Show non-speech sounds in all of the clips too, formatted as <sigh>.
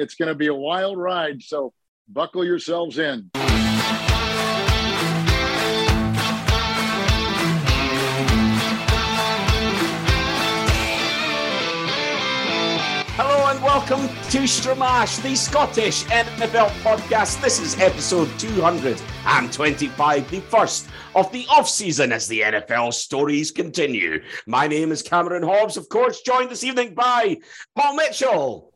It's going to be a wild ride. So buckle yourselves in. Hello and welcome to Stramash, the Scottish NFL podcast. This is episode 225, the first of the off season as the NFL stories continue. My name is Cameron Hobbs, of course, joined this evening by Paul Mitchell.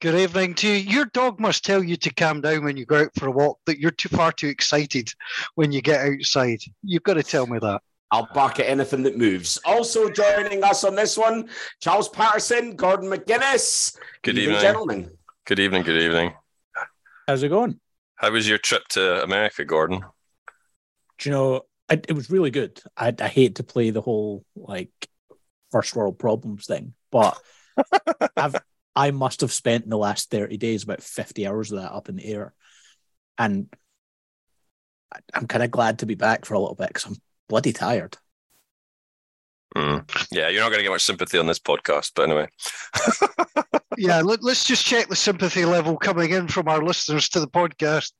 Good evening to you. Your dog must tell you to calm down when you go out for a walk, that you're too far too excited when you get outside. You've got to tell me that. I'll bark at anything that moves. Also joining us on this one, Charles Patterson, Gordon McGuinness. Good evening, gentlemen. Good evening. Good evening. How's it going? How was your trip to America, Gordon? Do you know, I, it was really good. I, I hate to play the whole like first world problems thing, but <laughs> I've I must have spent in the last 30 days about 50 hours of that up in the air. And I'm kind of glad to be back for a little bit because I'm bloody tired. Mm. Yeah, you're not going to get much sympathy on this podcast, but anyway. <laughs> yeah, let, us just check the sympathy level coming in from our listeners to the podcast.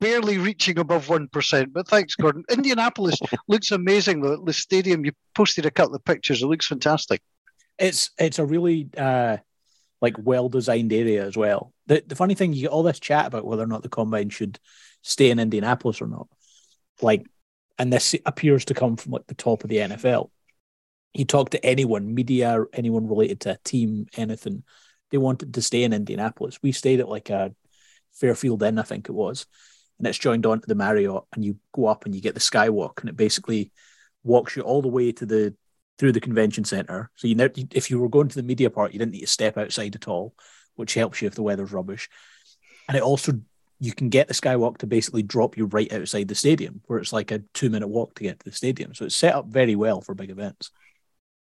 Barely reaching above 1%. But thanks, Gordon. Indianapolis <laughs> looks amazing, though. The stadium, you posted a couple of pictures. It looks fantastic. It's it's a really uh, like well designed area as well. The the funny thing, you get all this chat about whether or not the combine should stay in Indianapolis or not. Like and this appears to come from like the top of the NFL. You talk to anyone, media, anyone related to a team, anything, they wanted to stay in Indianapolis. We stayed at like a Fairfield Inn, I think it was, and it's joined on to the Marriott, and you go up and you get the Skywalk, and it basically walks you all the way to the through the convention center. So you know, if you were going to the media part, you didn't need to step outside at all, which helps you if the weather's rubbish. And it also you can get the skywalk to basically drop you right outside the stadium, where it's like a two minute walk to get to the stadium. So it's set up very well for big events.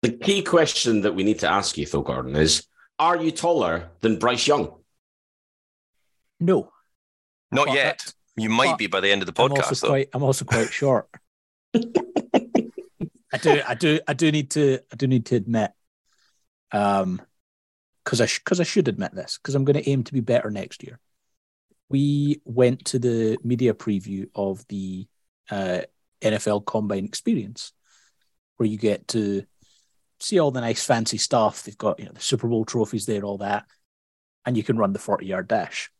The key question that we need to ask you, Phil Gordon, is Are you taller than Bryce Young? No. Not but, yet. You might be by the end of the podcast. I'm also, quite, I'm also quite short. <laughs> I do, I do, I do need to, I do need to admit, um, because I because sh- I should admit this because I'm going to aim to be better next year we went to the media preview of the uh, NFL Combine Experience, where you get to see all the nice fancy stuff. They've got you know the Super Bowl trophies there, all that, and you can run the forty yard dash.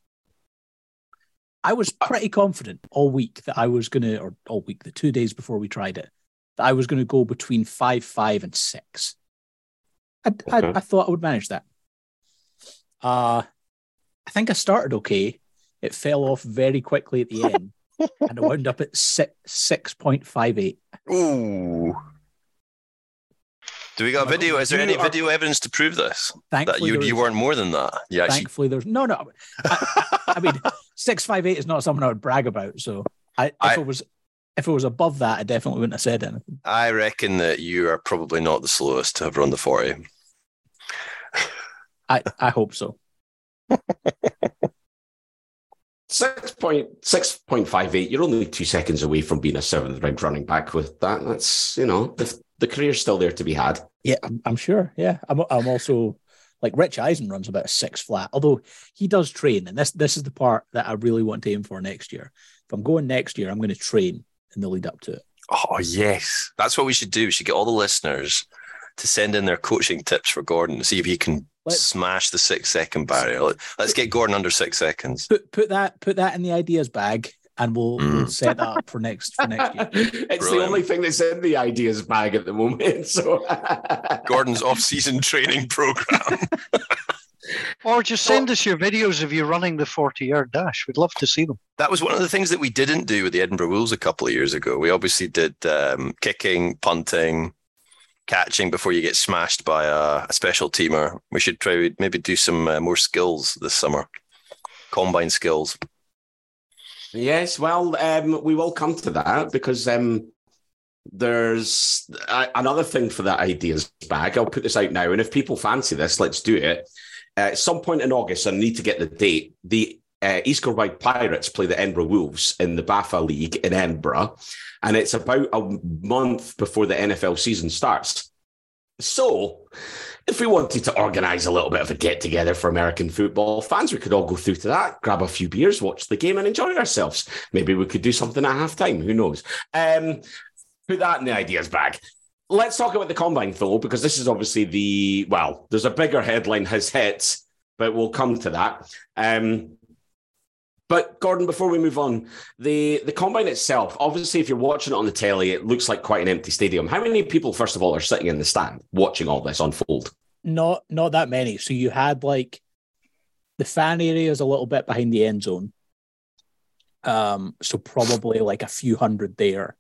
I was pretty confident all week that I was gonna, or all week, the two days before we tried it, I was gonna go between five, five, and six. I, okay. I, I thought I would manage that. Uh, I think I started okay, it fell off very quickly at the <laughs> end, and I wound up at six six point five eight. Ooh. Do we got a video? Is there any video evidence to prove this? That you, you weren't more than that. Yeah. Thankfully, there's no, no. I, I, I mean, <laughs> six five eight is not something I would brag about. So, I, if I, it was if it was above that, I definitely wouldn't have said anything. I reckon that you are probably not the slowest to have run the forty. I I hope so. Six point six point five eight. You're only two seconds away from being a seventh round running back with that. That's you know the, the career's still there to be had. Yeah, I'm, I'm sure. Yeah, I'm. I'm also like Rich Eisen runs about a six flat, although he does train, and this this is the part that I really want to aim for next year. If I'm going next year, I'm going to train in the lead up to it. Oh yes, that's what we should do. We should get all the listeners to send in their coaching tips for Gordon to see if he can Let's, smash the six second barrier. Let's get Gordon under six seconds. Put put that put that in the ideas bag, and we'll, mm. we'll set that up for next for next year. <laughs> it's Brilliant. the only thing that's in the ideas bag at the moment. <laughs> So Gordon's off season training program. <laughs> or just send us your videos of you running the 40 yard dash. We'd love to see them. That was one of the things that we didn't do with the Edinburgh Wolves a couple of years ago. We obviously did um, kicking, punting, catching before you get smashed by a, a special teamer. We should try maybe do some uh, more skills this summer, combine skills. Yes, well, um, we will come to that because um, there's uh, another thing for that ideas bag. I'll put this out now, and if people fancy this, let's do it. Uh, at some point in August, I need to get the date. The uh, East Kilbride Pirates play the Edinburgh Wolves in the BAFA League in Edinburgh, and it's about a month before the NFL season starts. So, if we wanted to organise a little bit of a get together for American football fans, we could all go through to that, grab a few beers, watch the game, and enjoy ourselves. Maybe we could do something at halftime. Who knows? Um, put that in the ideas bag. Let's talk about the combine, though, because this is obviously the well, there's a bigger headline has hit, but we'll come to that. Um, but Gordon, before we move on, the the combine itself, obviously, if you're watching it on the telly, it looks like quite an empty stadium. How many people, first of all, are sitting in the stand watching all this unfold? Not not that many. So you had like the fan area is a little bit behind the end zone. Um, so probably like a few hundred there.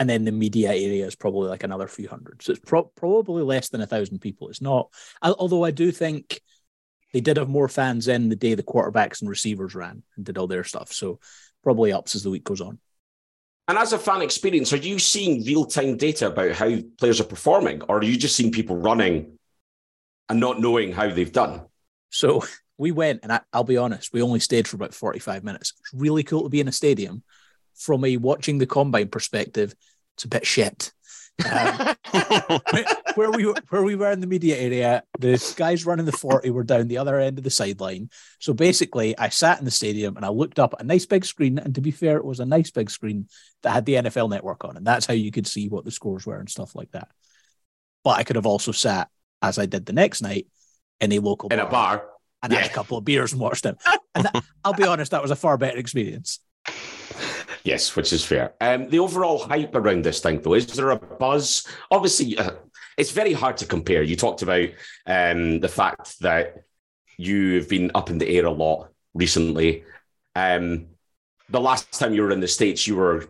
And then the media area is probably like another few hundred. So it's pro- probably less than a thousand people. It's not, although I do think they did have more fans in the day the quarterbacks and receivers ran and did all their stuff. So probably ups as the week goes on. And as a fan experience, are you seeing real time data about how players are performing, or are you just seeing people running and not knowing how they've done? So we went, and I, will be honest, we only stayed for about 45 minutes. It's really cool to be in a stadium. From a watching the combine perspective, it's a bit shit. Um, <laughs> where we where we were in the media area, the guys running the 40 were down the other end of the sideline. So basically, I sat in the stadium and I looked up at a nice big screen. And to be fair, it was a nice big screen that had the NFL network on. And that's how you could see what the scores were and stuff like that. But I could have also sat, as I did the next night, in a local in bar a bar and yeah. had a couple of beers and watched them. <laughs> And that, I'll be honest, that was a far better experience. Yes, which is fair. Um, the overall hype around this thing, though, is there a buzz? Obviously, uh, it's very hard to compare. You talked about um, the fact that you've been up in the air a lot recently. Um, the last time you were in the States, you were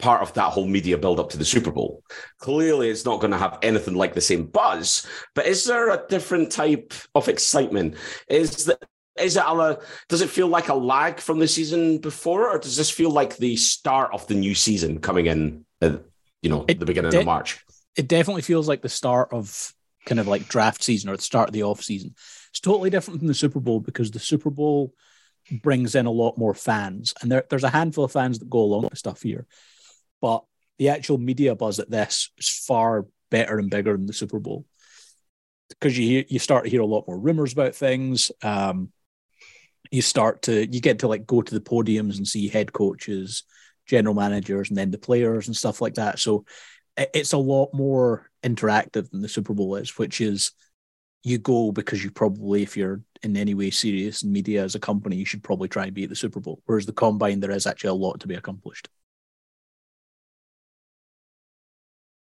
part of that whole media build up to the Super Bowl. Clearly, it's not going to have anything like the same buzz, but is there a different type of excitement? Is that is it a does it feel like a lag from the season before, or does this feel like the start of the new season coming in? At, you know, it, the beginning de- of March. It definitely feels like the start of kind of like draft season or the start of the off season. It's totally different from the Super Bowl because the Super Bowl brings in a lot more fans, and there, there's a handful of fans that go along with stuff here, but the actual media buzz at this is far better and bigger than the Super Bowl because you hear, you start to hear a lot more rumors about things. Um, you start to you get to like go to the podiums and see head coaches, general managers, and then the players and stuff like that. So it's a lot more interactive than the Super Bowl is, which is you go because you probably, if you're in any way serious in media as a company, you should probably try and be at the Super Bowl. Whereas the combine, there is actually a lot to be accomplished.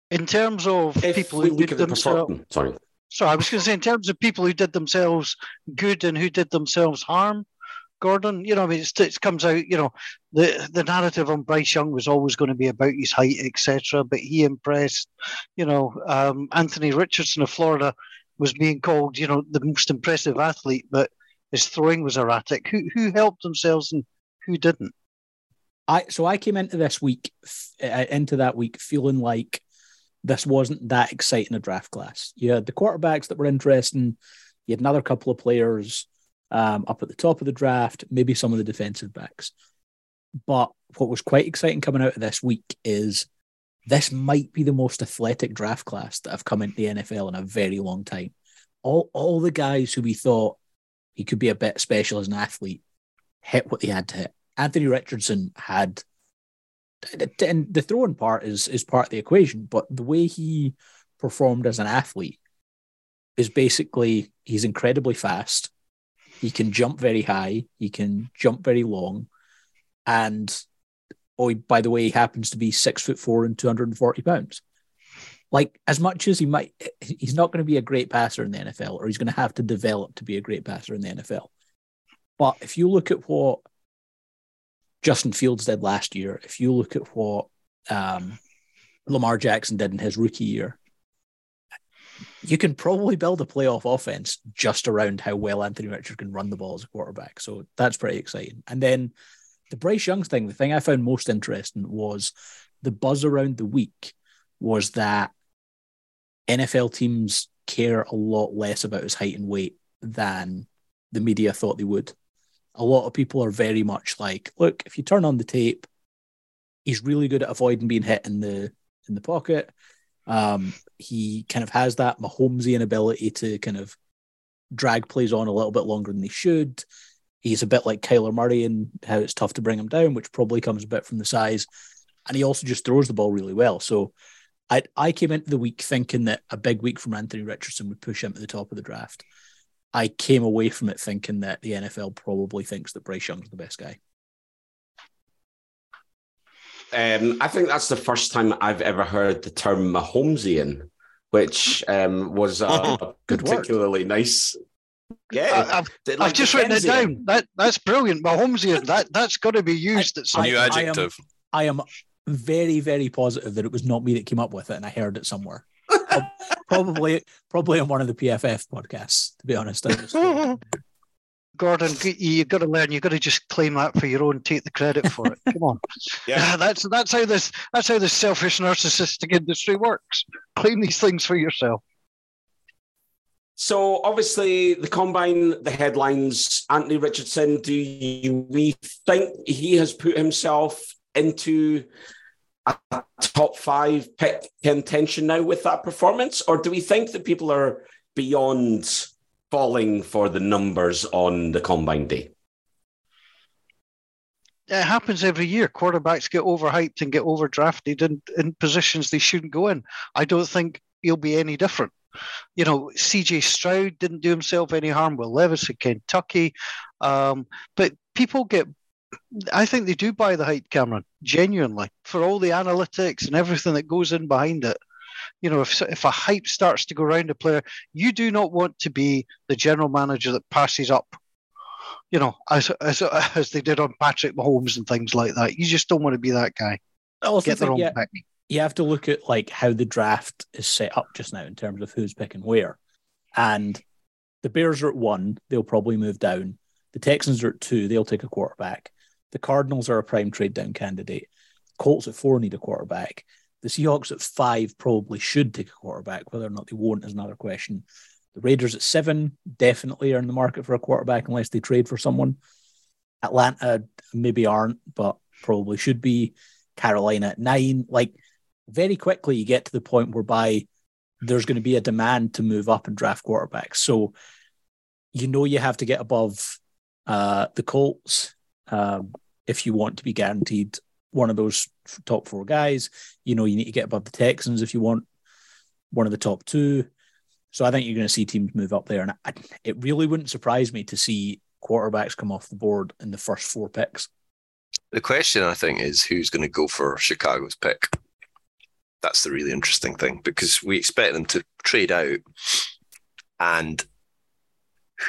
In terms of if people who did themselves, sorry, sorry, I was going to say in terms of people who did themselves good and who did themselves harm. Gordon. You know, I mean, it comes out. You know, the the narrative on Bryce Young was always going to be about his height, etc. But he impressed. You know, um, Anthony Richardson of Florida was being called, you know, the most impressive athlete, but his throwing was erratic. Who who helped themselves and who didn't? I so I came into this week, uh, into that week, feeling like this wasn't that exciting a draft class. You had the quarterbacks that were interesting. You had another couple of players um, up at the top of the draft, maybe some of the defensive backs. But what was quite exciting coming out of this week is this might be the most athletic draft class that have come into the NFL in a very long time. All, all the guys who we thought he could be a bit special as an athlete hit what they had to hit. Anthony Richardson had, and the throwing part is is part of the equation, but the way he performed as an athlete is basically he's incredibly fast. He can jump very high. He can jump very long. And oh, by the way, he happens to be six foot four and 240 pounds. Like, as much as he might, he's not going to be a great passer in the NFL, or he's going to have to develop to be a great passer in the NFL. But if you look at what Justin Fields did last year, if you look at what um, Lamar Jackson did in his rookie year, you can probably build a playoff offense just around how well Anthony Richard can run the ball as a quarterback. So that's pretty exciting. And then the Bryce Young thing, the thing I found most interesting was the buzz around the week was that NFL teams care a lot less about his height and weight than the media thought they would. A lot of people are very much like, look, if you turn on the tape, he's really good at avoiding being hit in the in the pocket Um, he kind of has that Mahomesian ability to kind of drag plays on a little bit longer than he should. He's a bit like Kyler Murray and how it's tough to bring him down, which probably comes a bit from the size. And he also just throws the ball really well. So I I came into the week thinking that a big week from Anthony Richardson would push him to the top of the draft. I came away from it thinking that the NFL probably thinks that Bryce Young's the best guy. Um, I think that's the first time I've ever heard the term Mahomesian, which um, was a Good word. particularly nice. Yeah, I've, like I've just written it down. That that's brilliant. Mahomesian. That that's got to be used at some. New I am- adjective. I am very, very positive that it was not me that came up with it, and I heard it somewhere. <laughs> Probably, probably on one of the PFF podcasts. To be honest, I just, <laughs> Gordon, you've got to learn. You've got to just claim that for your own. Take the credit for it. Come on. <laughs> Yeah. <laughs> that's that's how this that's how this selfish narcissistic industry works. Claim these things for yourself. So obviously the combine, the headlines, Anthony Richardson, do you we think he has put himself into a top five pick contention now with that performance? Or do we think that people are beyond falling for the numbers on the combine day? It happens every year. Quarterbacks get overhyped and get overdrafted in, in positions they shouldn't go in. I don't think he'll be any different. You know, CJ Stroud didn't do himself any harm. with Levis at Kentucky. Um, but people get, I think they do buy the hype, Cameron, genuinely, for all the analytics and everything that goes in behind it. You know, if, if a hype starts to go around a player, you do not want to be the general manager that passes up you know, as as as they did on Patrick Mahomes and things like that. You just don't want to be that guy. I also Get the wrong yeah, pick. you have to look at like how the draft is set up just now in terms of who's picking where. And the Bears are at one, they'll probably move down. The Texans are at two, they'll take a quarterback. The Cardinals are a prime trade down candidate. Colts at four need a quarterback. The Seahawks at five probably should take a quarterback. Whether or not they won't is another question. The Raiders at seven definitely are in the market for a quarterback unless they trade for someone. Atlanta maybe aren't, but probably should be. Carolina at nine. Like very quickly, you get to the point whereby there's going to be a demand to move up and draft quarterbacks. So you know you have to get above uh, the Colts um, if you want to be guaranteed one of those top four guys. You know you need to get above the Texans if you want one of the top two. So I think you're going to see teams move up there, and I, it really wouldn't surprise me to see quarterbacks come off the board in the first four picks. The question, I think, is who's going to go for Chicago's pick. That's the really interesting thing because we expect them to trade out, and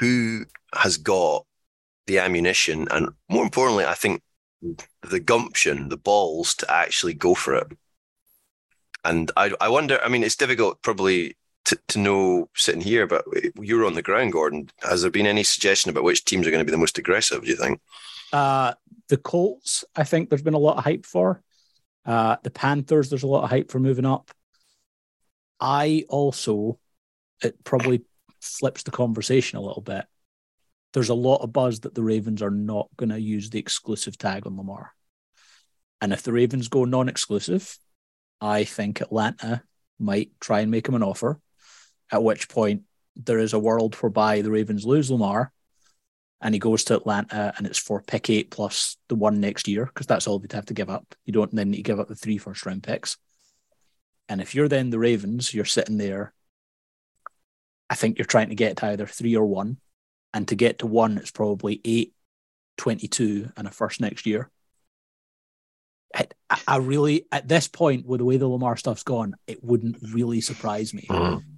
who has got the ammunition and, more importantly, I think the gumption, the balls to actually go for it. And I, I wonder. I mean, it's difficult probably to, to know sitting here, but you're on the ground, Gordon. Has there been any suggestion about which teams are going to be the most aggressive? Do you think? Uh, the Colts, I think there's been a lot of hype for. Uh, the Panthers, there's a lot of hype for moving up. I also, it probably flips the conversation a little bit. There's a lot of buzz that the Ravens are not going to use the exclusive tag on Lamar. And if the Ravens go non exclusive, I think Atlanta might try and make him an offer, at which point there is a world whereby the Ravens lose Lamar and he goes to Atlanta and it's for pick eight plus the one next year because that's all they'd have to give up. You don't then need to give up the three first round picks. And if you're then the Ravens, you're sitting there. I think you're trying to get to either three or one. And to get to one, it's probably eight, 22, and a first next year. I, I really, at this point, with the way the Lamar stuff's gone, it wouldn't really surprise me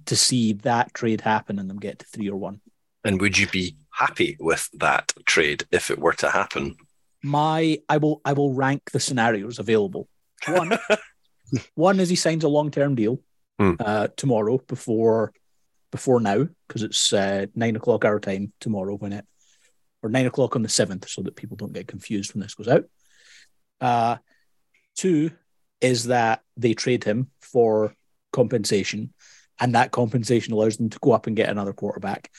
to see that trade happen and them get to three or one. And would you be happy with that trade if it were to happen? my I will I will rank the scenarios available. One, <laughs> one is he signs a long term deal Hmm. uh, tomorrow before before now because it's uh, nine o'clock our time tomorrow when it or nine o'clock on the seventh, so that people don't get confused when this goes out. Uh, two is that they trade him for compensation, and that compensation allows them to go up and get another quarterback.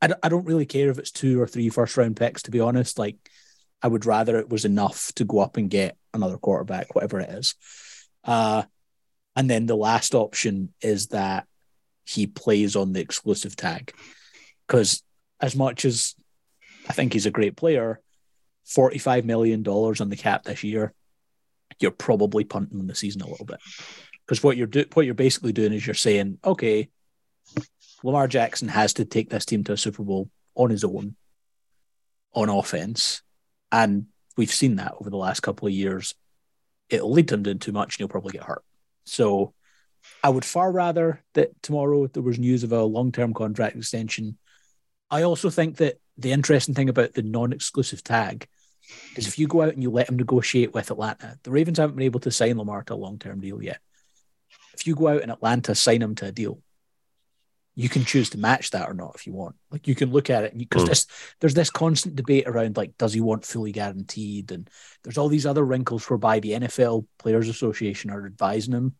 I, don't- don't really care if it's two or three first round picks, to be honest. Like, I would rather it was enough to go up and get another quarterback, whatever it is. Uh, And then the last option is that he plays on the exclusive tag. Because as much as I think he's a great player, $45 million on the cap this year, you're probably punting the season a little bit. Because what you're do- what you're basically doing is you're saying, okay, Lamar Jackson has to take this team to a Super Bowl on his own on offense. And we've seen that over the last couple of years. It'll lead him doing too much and he'll probably get hurt. So I would far rather that tomorrow there was news of a long term contract extension. I also think that the interesting thing about the non exclusive tag is if you go out and you let him negotiate with Atlanta, the Ravens haven't been able to sign Lamar to a long term deal yet. If you go out and Atlanta sign him to a deal, you can choose to match that or not if you want. Like you can look at it because Mm. this there's this constant debate around like does he want fully guaranteed and there's all these other wrinkles whereby the NFL Players Association are advising him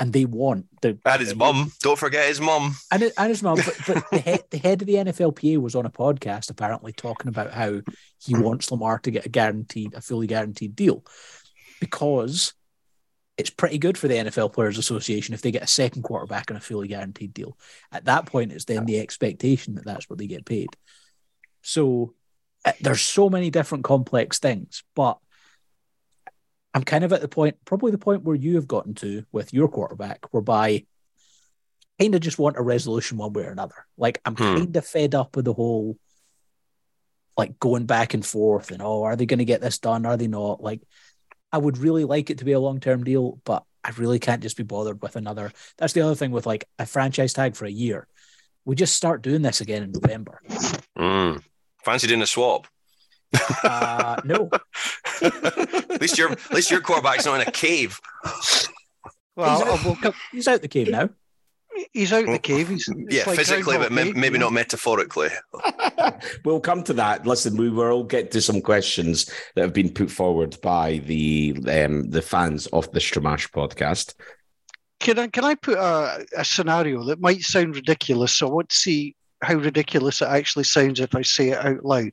and they want the And his mum. Don't forget his mum. and, and his mum, but, but the head the head of the NFLPA was on a podcast apparently talking about how he wants Lamar to get a guaranteed, a fully guaranteed deal, because it's pretty good for the NFL Players Association if they get a second quarterback and a fully guaranteed deal. At that point, it's then the expectation that that's what they get paid. So uh, there's so many different complex things, but I'm kind of at the point, probably the point where you have gotten to with your quarterback, whereby kind of just want a resolution one way or another. Like I'm Hmm. kind of fed up with the whole like going back and forth and oh, are they going to get this done? Are they not? Like I would really like it to be a long term deal, but I really can't just be bothered with another. That's the other thing with like a franchise tag for a year. We just start doing this again in November. Mm. Fancy doing a swap. Uh, no, at least your at least your quarterback's not in a cave. Well, He's I out- will come- he's out the cave now. he's out the cave. He's it's Yeah, like physically, but may- maybe you not metaphorically. <laughs> we'll come to that. Listen, we will get to some questions that have been put forward by the um, the fans of the Stramash podcast. Can I can I put a, a scenario that might sound ridiculous? So I want to see how ridiculous it actually sounds if I say it out loud.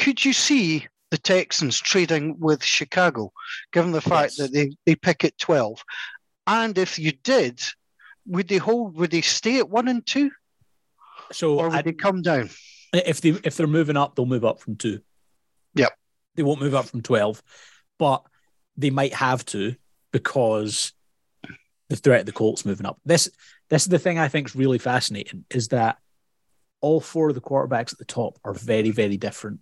Could you see the Texans trading with Chicago, given the fact Yes. that they, they pick at twelve? And if you did, would they hold? Would they stay at one and two, So or would I- they come down? if they if they're moving up, they'll move up from two. Yep. They won't move up from twelve, but they might have to because the threat of the Colts moving up. This this is the thing I think is really fascinating is that all four of the quarterbacks at the top are very very different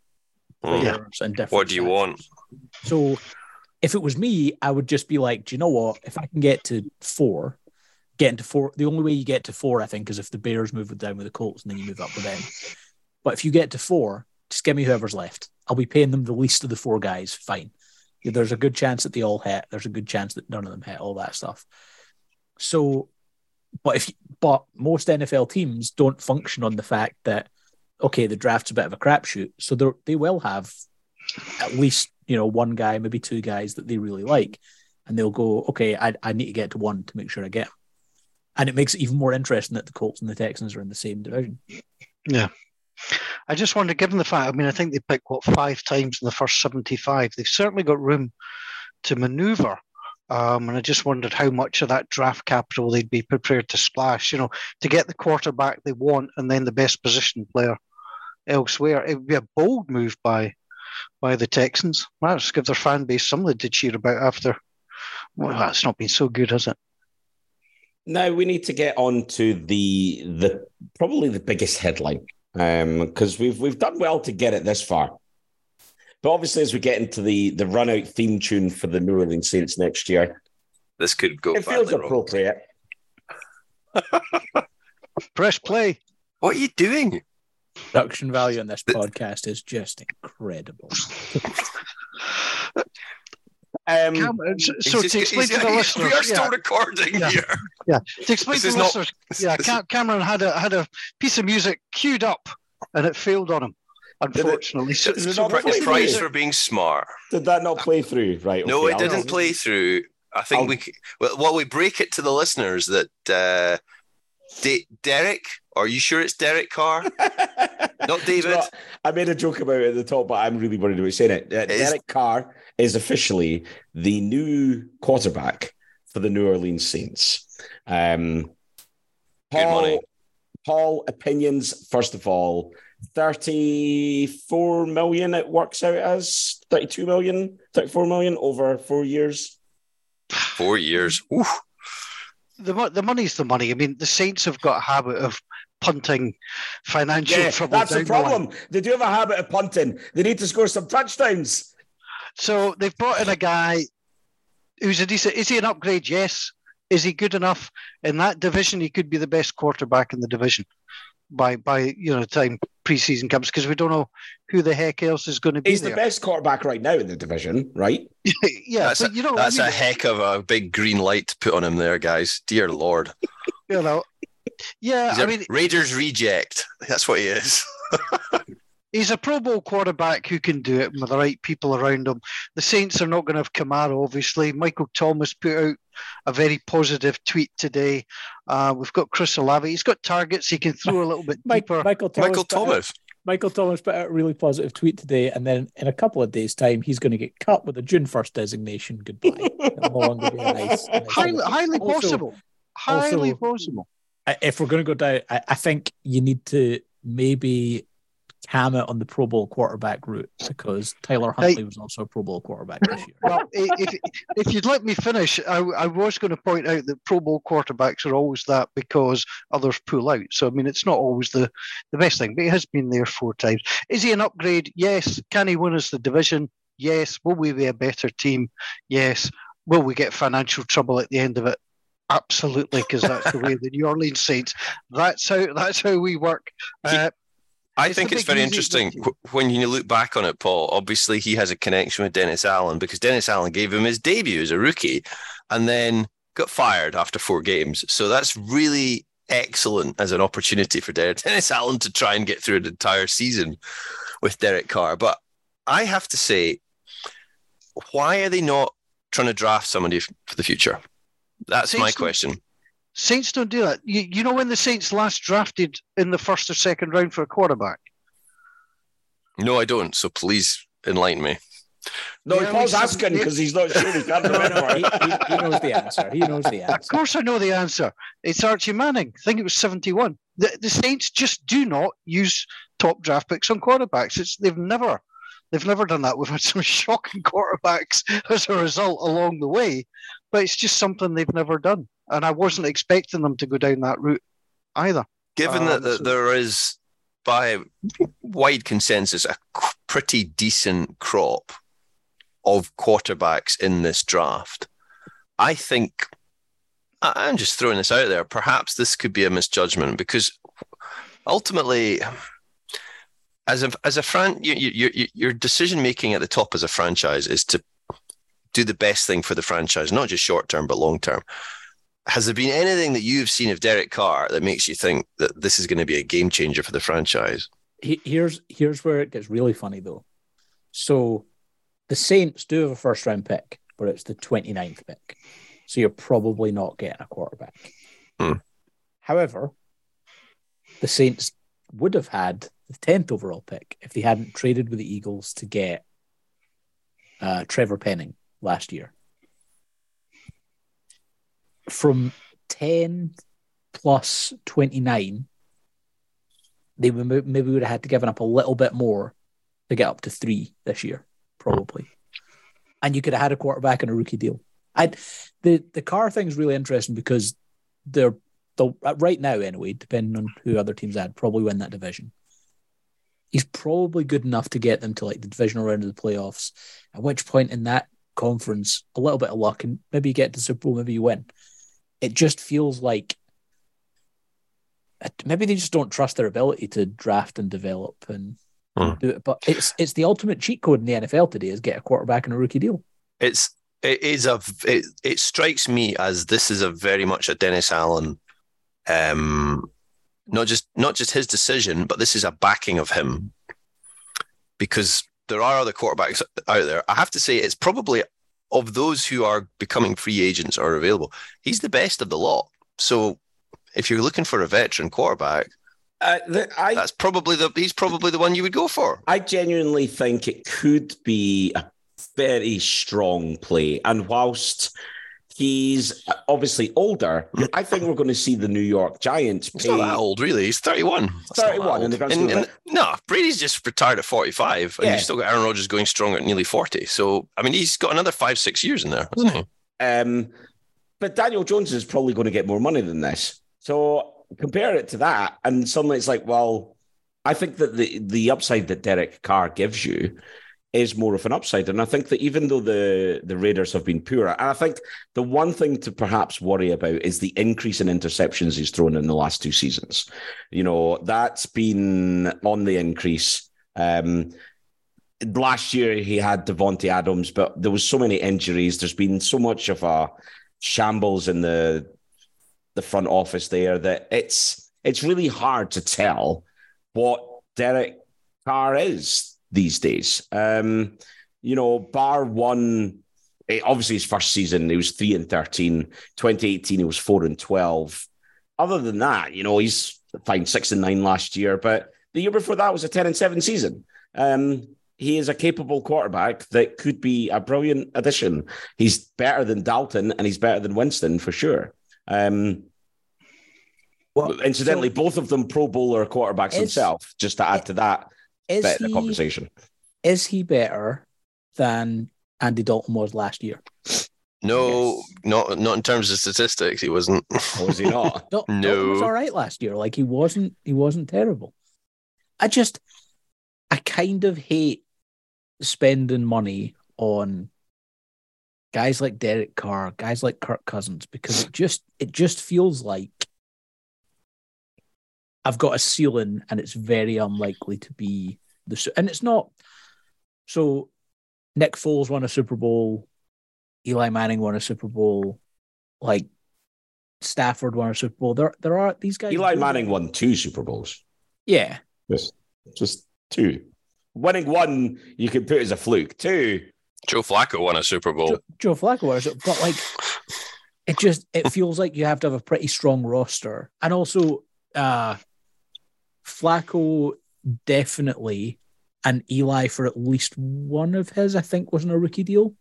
Mm. players and different. What do you styles. want? So if it was me, I would just be like, do you know what? If I can get to four, getting to four, the only way you get to four, I think, is if the Bears move down with the Colts and then you move up with them. But if you get to four, just give me whoever's left. I'll be paying them the least of the four guys. Fine. There's a good chance that they all hit. There's a good chance that none of them hit. All that stuff. So, but if but most NFL teams don't function on the fact that okay, the draft's a bit of a crapshoot, so they will have at least you know one guy, maybe two guys that they really like, and they'll go, okay, I I need to get to one to make sure I get. 'em. And it makes it even more interesting that the Colts and the Texans are in the same division. Yeah. I just wonder, given the fact, I mean, I think they picked what five times in the first 75. They've certainly got room to maneuver. Um, and I just wondered how much of that draft capital they'd be prepared to splash, you know, to get the quarterback they want and then the best position player elsewhere. It would be a bold move by by the Texans. Well, just give their fan base something to cheer about after. Well, that's not been so good, has it? Now we need to get on to the the probably the biggest headline um, because we've we've done well to get it this far. But obviously, as we get into the the run out theme tune for the New Orleans Saints next year, This could go it feels appropriate. <laughs> <laughs> Press play. What are you doing? Production value on this podcast is just incredible. <laughs> Um, Cam- so He's to explain to the listeners, we are yeah. still recording Yeah. here. Yeah, <laughs> to explain This to is the not- listeners, yeah, Cam- Cameron had a had a piece of music queued up, and it failed on him. Unfortunately, so, Did it so not It's through? price for being smart. did that not play through? Right? No, okay, it I'll- didn't play through. I think I'll- we c- well, while we break it to the listeners that uh, De- Derek, are you sure it's Derek Carr, <laughs> not David? what? I made a joke about it at the top, but I'm really worried about saying it. Uh, is- Derek Carr is officially the new quarterback for the New Orleans Saints. Um, Good Paul, money. Paul, opinions, first of all, 34 million it works out as 32 million, 34 million over four years. Four years. Ooh. The the money's the money. I mean, the Saints have got a habit of punting financial Yeah, trouble. that's the down the line. problem. They do have a habit of punting. They need to score some touchdowns. So they've brought in a guy who's a decent. Is he an upgrade? Yes. Is he good enough in that division? He could be the best quarterback in the division by by you know time preseason comes because we don't know who the heck else is going to be He's the best quarterback right now in the division, right? <laughs> yeah, That's, but a, you know, that's I a mean, heck of a big green light to put on him there, guys. Dear Lord. you know, yeah. He's I a mean, Raiders reject. That's what he is. <laughs> he's a Pro Bowl quarterback who can do it with the right people around him. The Saints are not going to have Kamara, obviously. Michael Thomas put out a very positive tweet today. Uh, we've got Chris Olave. He's got targets. He can throw a little bit <laughs> Mike, deeper. Michael Thomas. Michael put out- Thomas. Michael Thomas put out a really positive tweet today, and then in a couple of days' time, he's going to get cut with a June first designation. Goodbye. <laughs> No longer be a nice. nice highly, highly Also- possible. Highly also- possible. If we're going to go down, I, I think you need to maybe it on the Pro Bowl quarterback route because Tyler Huntley was also a Pro Bowl quarterback this year. Well, if if you'd let me finish, I, I was going to point out that Pro Bowl quarterbacks are always that because others pull out. So I mean, it's not always the the best thing, but he has been there four times. Is he an upgrade? Yes. Can he win us the division? Yes. Will we be a better team? Yes. Will we get financial trouble at the end of it? Absolutely, because that's the way the New Orleans Saints. That's how that's how we work. <laughs> Uh, I It's think it's very interesting wh- when you look back on it, Paul. Obviously, he has a connection with Dennis Allen because Dennis Allen gave him his debut as a rookie and then got fired after four games. So that's really excellent as an opportunity for Der- <laughs> Dennis Allen to try and get through an entire season with Derek Carr. But I have to say, why are they not trying to draft somebody for the future? That's my question. Saints don't do that. You, you know when the Saints last drafted in the first or second round for a quarterback? No, I don't. So please enlighten me. No, Yeah, Paul's we- asking because he's not sure he can't No, no, remember. he, he- he knows the answer. He knows the answer. Of course, I know the answer. It's Archie Manning. I think it was 71. The, the Saints just do not use top draft picks on quarterbacks. It's they've never, they've never done that. We've had some <laughs> shocking quarterbacks as a result along the way, but it's just something they've never done. And I wasn't expecting them to go down that route either. Given Um, that, that so- there is, by wide consensus, a pretty decent crop of quarterbacks in this draft, I think I'm just throwing this out there. Perhaps this could be a misjudgment because ultimately, as a as a fran, you, you, you, your decision making at the top as a franchise is to do the best thing for the franchise, not just short term but long term has there been anything that you've seen of Derek Carr that makes you think that this is going to be a game changer for the franchise? Here's here's where it gets really funny though. So the Saints do have a first round pick, but it's the 29th pick. So you're probably not getting a quarterback. Hmm. However, the Saints would have had the 10th overall pick if they hadn't traded with the Eagles to get uh, Trevor Penning last year. From 10 plus 29, they would maybe would have had to given up a little bit more to get up to three this year, probably. And you could have had a quarterback and a rookie deal. I the the Carr thing is really interesting because they're the uh, right now anyway, depending on who other teams had, probably win that division. He's probably good enough to get them to like the divisional round of the playoffs. At which point in that conference, a little bit of luck and maybe you get to Super Bowl, maybe you win. It just feels like maybe they just don't trust their ability to draft and develop and Hmm. do it. But it's it's the ultimate cheat code in the NFL today is get a quarterback and a rookie deal. It's it is a it, it strikes me as this is a very much a Dennis Allen, um, not just not just his decision, but this is a backing of him because there are other quarterbacks out there. I have to say, it's probably of those who are becoming free agents or available, he's the best of the lot. So if you're looking for a veteran quarterback, Uh, the, I, that's probably the he's probably the one you would go for. I genuinely think it could be a very strong play. And whilst He's obviously older. I think we're going to see the New York Giants He's not that old, really. He's 31. That's 31 in the grand And- and- no, Brady's just retired at 45, and Yeah. you've still got Aaron Rodgers going strong at nearly 40. So, I mean, he's got another five, six years in there, hasn't he? Um, but Daniel Jones is probably going to get more money than this. So compare it to that, and suddenly it's like, well, I think that the the upside that Derek Carr gives you is more of an upside, and I think that even though the the Raiders have been poor, and I think the one thing to perhaps worry about is the increase in interceptions he's thrown in the last two seasons. You know that's been on the increase. Um, last year he had Davante Adams, but there was so many injuries. There's been so much of a shambles in the the front office there that it's it's really hard to tell what Derek Carr is these days. Um, you know, bar one, eh, obviously his first season, he was three and 13. 2018, he was four and 12. Other than that, you know, he's fine six and nine last year, but the year before that was a 10 and seven season. Um, he is a capable quarterback that could be a brilliant addition. He's better than Dalton and he's better than Winston for sure. Um, Well, incidentally, so both of them Pro Bowler quarterbacks themselves, just to add to that is bit in the he conversation. is he better than Andy Dalton was last year? No, Yes. not not in terms of statistics. He wasn't. Oh, was he <laughs> not? No, Dalton was all right last year. Like he wasn't he wasn't terrible. I just I kind of hate spending money on guys like Derek Carr, guys like Kirk Cousins, because it just it just feels like I've got a ceiling and it's very unlikely to be the s- and it's not so Nick Foles won a Super Bowl, Eli Manning won a Super Bowl, like Stafford won a Super Bowl. There there are these guys Eli Manning won two Super Bowls. Yeah. Yes, just two. Winning one, you could put as a fluke. Two, Joe Flacco won a Super Bowl. Joe, Joe Flacco was it, but like it just it <laughs> feels like you have to have a pretty strong roster, and also uh Flacco definitely, and Eli for at least one of his, I think, wasn't a rookie deal.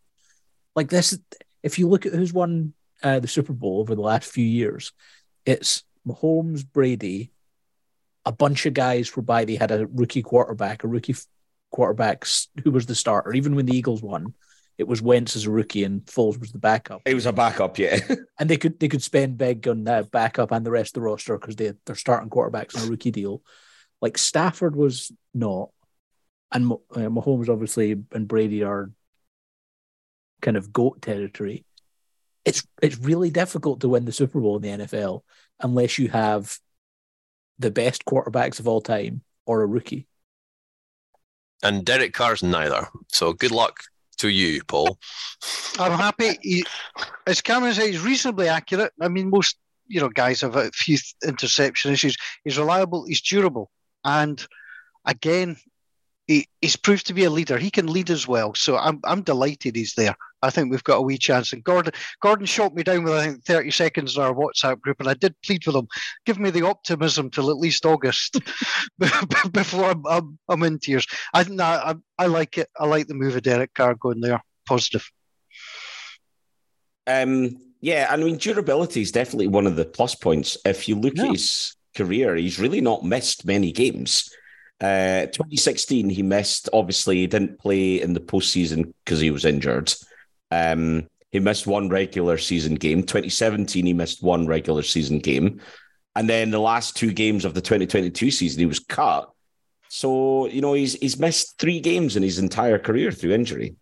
Like this, if you look at who's won uh, the Super Bowl over the last few years, it's Mahomes, Brady, a bunch of guys whereby they had a rookie quarterback, a rookie quarterback who was the starter. Even when the Eagles won, it was Wentz as a rookie and Foles was the backup. it was a backup, yeah. <laughs> And they could they could spend big on that backup and the rest of the roster because they they're starting quarterbacks on a rookie deal. Like Stafford was not, and Mo- uh, Mahomes obviously and Brady are kind of goat territory. It's it's really difficult to win the Super Bowl in the NFL unless you have the best quarterbacks of all time or a rookie. And Derek Carr's neither. So good luck to you, Paul. I'm happy. He, as Cameron said, he's reasonably accurate. I mean, most you know guys have a few interception issues. He's reliable. He's durable, and again, he, he's proved to be a leader. He can lead as well. So I'm I'm delighted he's there. I think we've got a wee chance. And Gordon Gordon shot me down with I think 30 seconds in our WhatsApp group, and I did plead with him, give me the optimism till at least August <laughs> <laughs> before I'm, I'm, I'm in tears. I no, I I like it. I like the move of Derek Carr going there. Positive. Um, yeah, I mean, durability is definitely one of the plus points. If you look at his career, he's really not missed many games. Uh, 2016, he missed. Obviously, he didn't play in the postseason because he was injured. Um, he missed one regular season game. 2017, he missed one regular season game, and then the last two games of the 2022 season, he was cut. So you know, he's he's missed three games in his entire career through injury,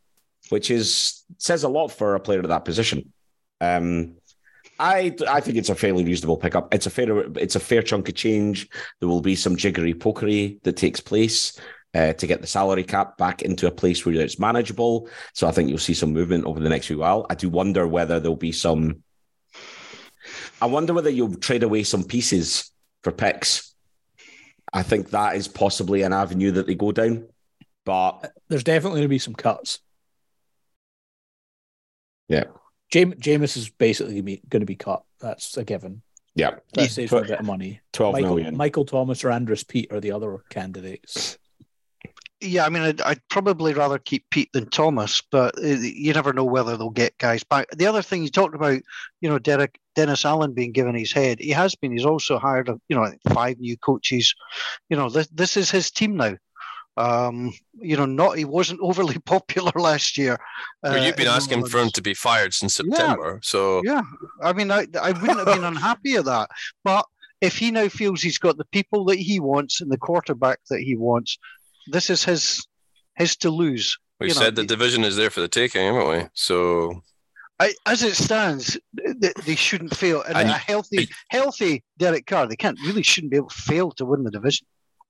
which is says a lot for a player of that position. Um, I I think it's a fairly reasonable pickup. It's a fair it's a fair chunk of change. There will be some jiggery pokery that takes place uh, to get the salary cap back into a place where it's manageable. So I think you'll see some movement over the next few while. I do wonder whether there'll be some. I wonder whether you'll trade away some pieces for picks. I think that is possibly an avenue that they go down, but There's definitely going to be some cuts. Yeah. Jam- Jameis is basically going to be cut. That's a given. yeah, That saves him a bit of money. twelve Michael, million. Michael Thomas or Andrus Peat are the other candidates. Yeah, I mean, I'd, I'd, probably rather keep Peat than Thomas, but uh, you never know whether they'll get guys back. The other thing you talked about, you know, Derek Dennis Allen being given his head. He has been. He's also hired, you know, five new coaches. You know, this this is his team now. Um, you know, not he wasn't overly <laughs> popular last year. Well, you've been uh, asking for him to be fired since September, yeah, so yeah. I mean, I I wouldn't have been <laughs> unhappy at that, but if he now feels he's got the people that he wants and the quarterback that he wants, this is his his to lose. We said know, the division is there for the taking, haven't we? So I, as it stands, they shouldn't fail. And, and a healthy, I, healthy Derek Carr, they can't really shouldn't be able to fail to win the division.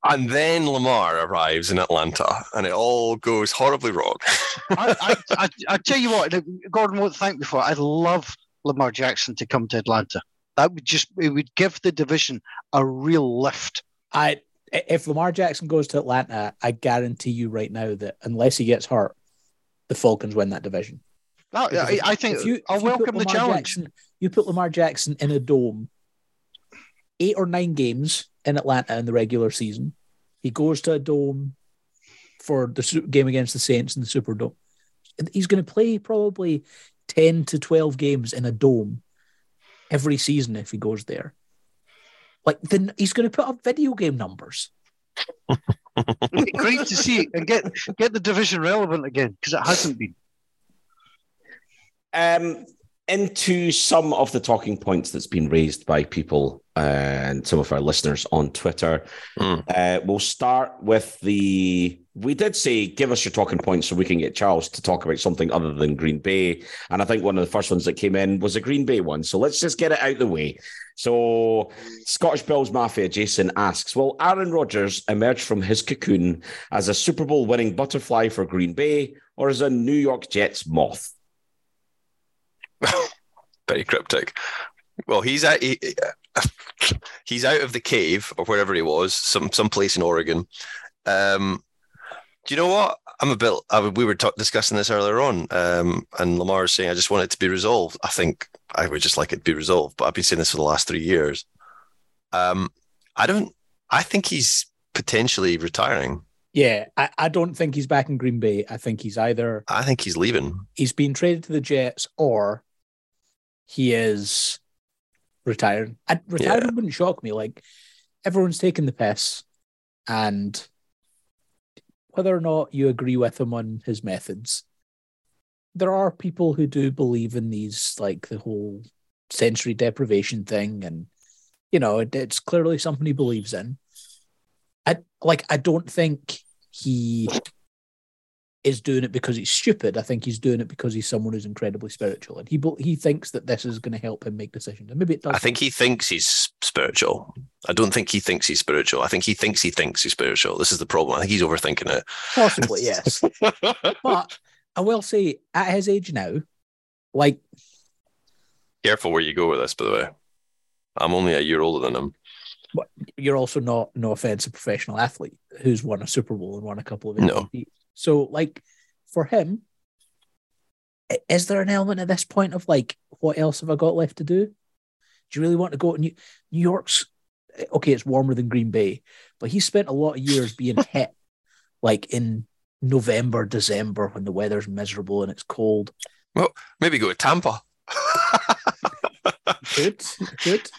And then Lamar arrives in Atlanta, and it all goes horribly wrong. <laughs> I, I, I, I, tell you what, Gordon won't thank me for. I'd love Lamar Jackson to come to Atlanta. That would just it would give the division a real lift. I if Lamar Jackson goes to Atlanta, I guarantee you right now that unless he gets hurt, the Falcons win that division. No, I, I, think if you, I'll welcome the challenge. Jackson, you put Lamar Jackson in a dome, eight or nine games in Atlanta in the regular season. He goes to a dome for the game against the Saints in the Superdome. He's going to play probably 10 to 12 games in a dome every season if he goes there. Like then he's going to put up video game numbers. <laughs> Great to see and get get the division relevant again because it hasn't been. Um, into some of the talking points that's been raised by people and some of our listeners on Twitter. Mm. Uh, we'll start with the. We did say give us your talking points so we can get Charles to talk about something other than Green Bay. And I think one of the first ones that came in was a Green Bay one. So let's just get it out the way. So Scottish Bills Mafia Jason asks Will Aaron Rodgers emerge from his cocoon as a Super Bowl winning butterfly for Green Bay or as a New York Jets moth? <laughs> Very cryptic. Well, he's at. He, he's out of the cave or wherever he was, some some place in Oregon. Um, do you know what? I'm a bit. I, we were discussing this earlier on, um, and Lamar is saying, "I just want it to be resolved." I think I would just like it to be resolved, but I've been saying this for the last three years. Um, I don't. I think he's potentially retiring. Yeah, I, I don't think he's back in Green Bay. I think he's either. I think he's leaving. He's been traded to the Jets, or he is retired. I, retired yeah. wouldn't shock me. Like everyone's taking the piss, and whether or not you agree with him on his methods, there are people who do believe in these, like the whole sensory deprivation thing, and you know, it, it's clearly something he believes in. I like. I don't think he is doing it because he's stupid. I think he's doing it because he's someone who's incredibly spiritual, and he he thinks that this is going to help him make decisions. And maybe it does. I think he thinks he's spiritual. I don't think he thinks he's spiritual. I think he thinks he thinks he's spiritual. This is the problem. I think he's overthinking it. Possibly, <laughs> yes. but I will say, at his age now, like, careful where you go with this. By the way, I'm only a year older than him. But you're also not, no offense, a professional athlete who's won a Super Bowl and won a couple of MVPs. No. So, like, for him, is there an element at this point of like, what else have I got left to do? Do you really want to go to New, New York's? Okay, it's warmer than Green Bay, but he spent a lot of years being <laughs> hit like in November, December when the weather's miserable and it's cold. Well, maybe go to Tampa. <laughs> good, good.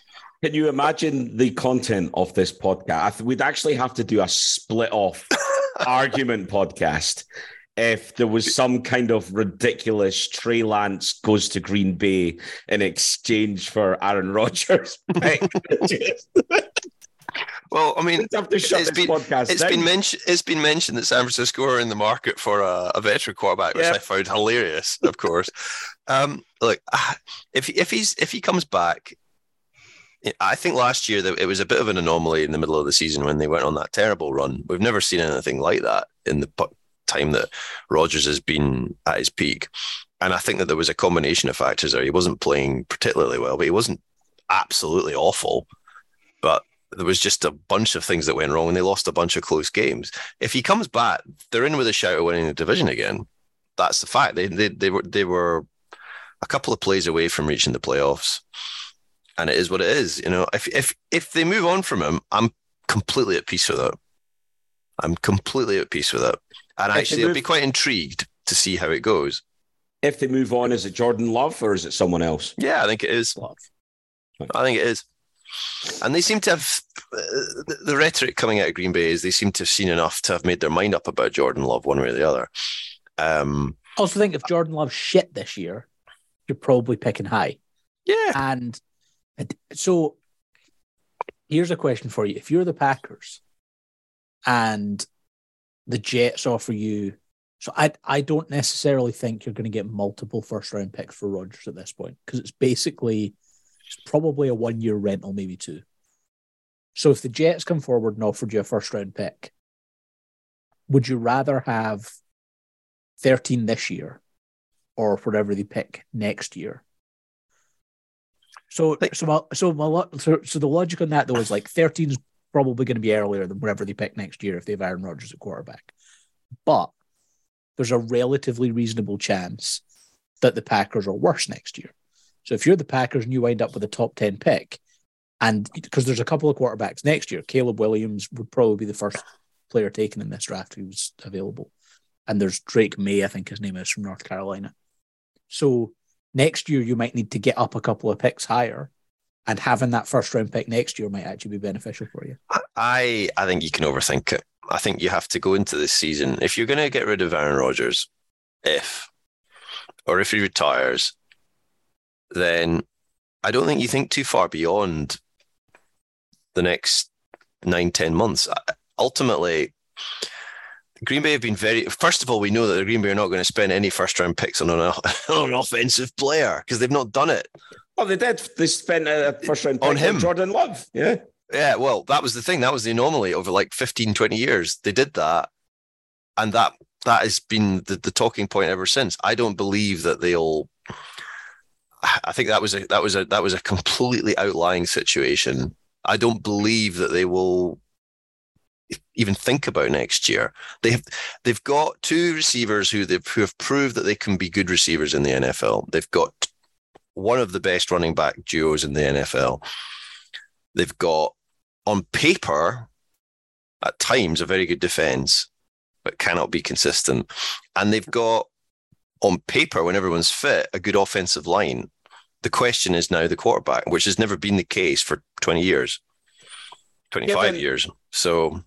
Can you imagine the content of this podcast? We'd actually have to do a split off <laughs> argument podcast if there was some kind of ridiculous Trey Lance goes to Green Bay in exchange for Aaron Rodgers. <laughs> well, I mean, it's been, it's been mentioned. It's been mentioned that San Francisco are in the market for a, a veteran quarterback, which yep. I found hilarious. Of course, um, look, if if he's if he comes back I think last year that it was a bit of an anomaly in the middle of the season when they went on that terrible run. We've never seen anything like that in the time that Rodgers has been at his peak. And I think that there was a combination of factors there. He wasn't playing particularly well, but he wasn't absolutely awful. But there was just a bunch of things that went wrong and they lost a bunch of close games. If he comes back, they're in with a shout of winning the division again. That's the fact. They they they were they were a couple of plays away from reaching the playoffs and it is what it is. You know, if if if they move on from him, I'm completely at peace with it. I'm completely at peace with it. And they actually, I'll move- be quite intrigued to see how it goes. If they move on, is it Jordan Love or is it someone else? Yeah, I think it is. Love. I think it is. And they seem to have uh, the, the rhetoric coming out of Green Bay is they seem to have seen enough to have made their mind up about Jordan Love one way or the other. Um, I also think if Jordan Love shit this year, you're probably picking high. yeah, And it- so here's a question for you. If you're the Packers and the Jets offer you, so I I don't necessarily think you're going to get multiple first round picks for Rodgers at this point because it's basically it's probably a one year rental, maybe two. So if the Jets come forward and offered you a first round pick, would you rather have 13 this year or whatever they pick next year? So, Like- so, my, so, my, so, so the logic on that though is like 13 is probably going to be earlier than wherever they pick next year if they have Aaron Rodgers at quarterback. But there's a relatively reasonable chance that the Packers are worse next year. So if you're the Packers and you wind up with a top 10 pick, and because there's a couple of quarterbacks next year, Caleb Williams would probably be the first player taken in this draft who was available. And there's Drake Maye, I think his name is from North Carolina. So next year you might need to get up a couple of picks higher, and having that first round pick next year might actually be beneficial for you. I I think you can overthink it. I think you have to go into this season if you're going to get rid of Aaron Rodgers, if or if he retires, then I don't think you think too far beyond the next nine ten months. Ultimately, Green Bay have been very. First of all, we know that the Green Bay are not going to spend any first round picks on an, <laughs> on an offensive player because they've not done it. Oh, they did. They spent a first round pick On him. Jordan Love. Yeah. Yeah, well, that was the thing. That was the anomaly over like 15, 20 years. They did that. And that that has been the, the talking point ever since. I don't believe that they'll I think that was a that was a that was a completely outlying situation. I don't believe that they will even think about next year. They have they've got two receivers who they've who have proved that they can be good receivers in the NFL. They've got one of the best running back duos in the NFL. They've got on paper, at times, a very good defense, but cannot be consistent. And they've got on paper, when everyone's fit, a good offensive line. The question is now the quarterback, which has never been the case for 20 years, 25 Given- years. So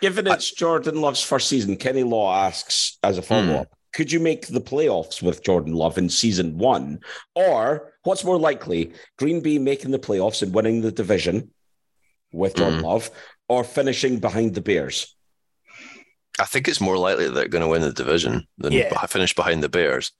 Given it's Jordan Love's first season, Kenny Law asks as a hmm. follow up, could you make the playoffs with Jordan Love in season one? Or what's more likely, Green Bay making the playoffs and winning the division with Jordan hmm. Love or finishing behind the Bears? I think it's more likely that they're going to win the division than Yeah. finish behind the Bears.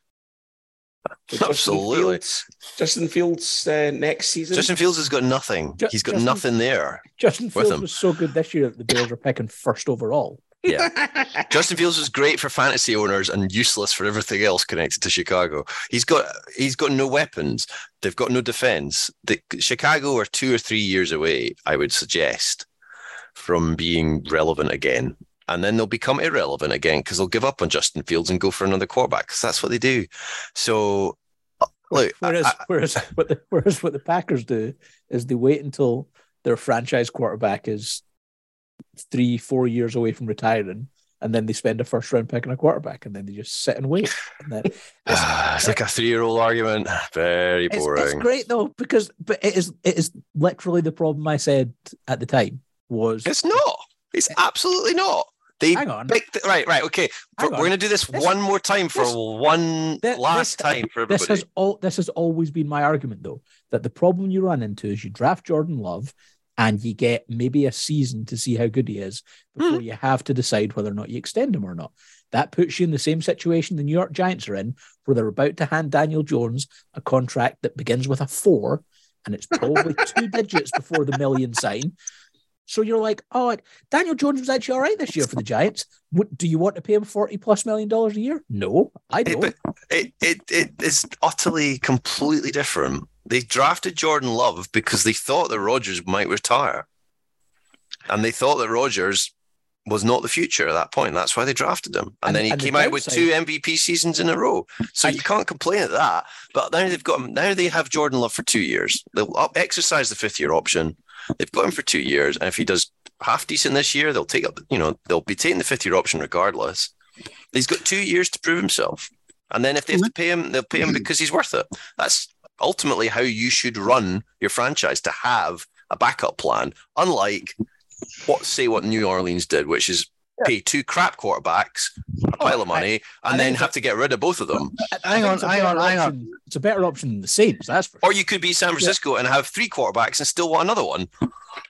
Justin Absolutely. Fields, Justin Fields uh, next season. Justin Fields has got nothing. Ju- He's got Justin- nothing there. Justin Fields was so good this year that the Bears are picking first overall. Yeah. Justin Fields was great for fantasy owners and useless for everything else connected to Chicago. He's got he's got no weapons. They've got no defense. The, Chicago are two or three years away, I would suggest, from being relevant again. And then they'll become irrelevant again because they'll give up on Justin Fields and go for another quarterback because that's what they do. So, uh, look, Whereas, I- whereas, what the, whereas what the Packers do is they wait until their franchise quarterback is three, four years away from retiring, and then they spend a first round pick on a quarterback, and then they just sit and wait. And then <sighs> <sighs> it's like a three year old argument. Very it's, boring. it's great though because but it is it is literally the problem I said at the time was It's not. It's absolutely not. They hang on picked right, right. Okay, Hang we're going to do this, This- one more time for this- one Thi- last this- time for this has all this has always been my argument though that the problem you run into is you draft Jordan Love and you get maybe a season to see how good he is hmm. before you have to decide whether or not you extend him or not. That puts you in the same situation the New York Giants are in, where they're about to hand Daniel Jones a contract that begins with a four, and it's probably <laughs> two digits before the million sign. So you're like, oh, Daniel Jones was actually all right this year for the Giants. What, do you want to pay him forty plus million dollars a year? No, I don't. but it, it it is utterly completely different. They drafted Jordan Love because they thought that Rodgers might retire, and they thought that Rodgers was not the future at that point. That's why they drafted him, and, And- then he and the came out with two MVP seasons in a row. So And- you can't complain at that. But now they've got now they have Jordan Love for two years. They'll up, exercise the fifth year option. They've got him for two years, and if he does half decent this year, they'll take up. You know, they'll be taking the fifth year option regardless. He's got two years to prove himself, and then if they have to mm-hmm. pay him, they'll pay him because he's worth it. That's ultimately how you should run your franchise to have a backup plan, unlike what say what New Orleans did, which is pay two crap quarterbacks a oh, pile of money I and then have to get rid of both of them. Hang on, it's a hang on, better hang on. option- It's a better option than the Saints, that's for Or you could be San Francisco and have three quarterbacks and still want another one.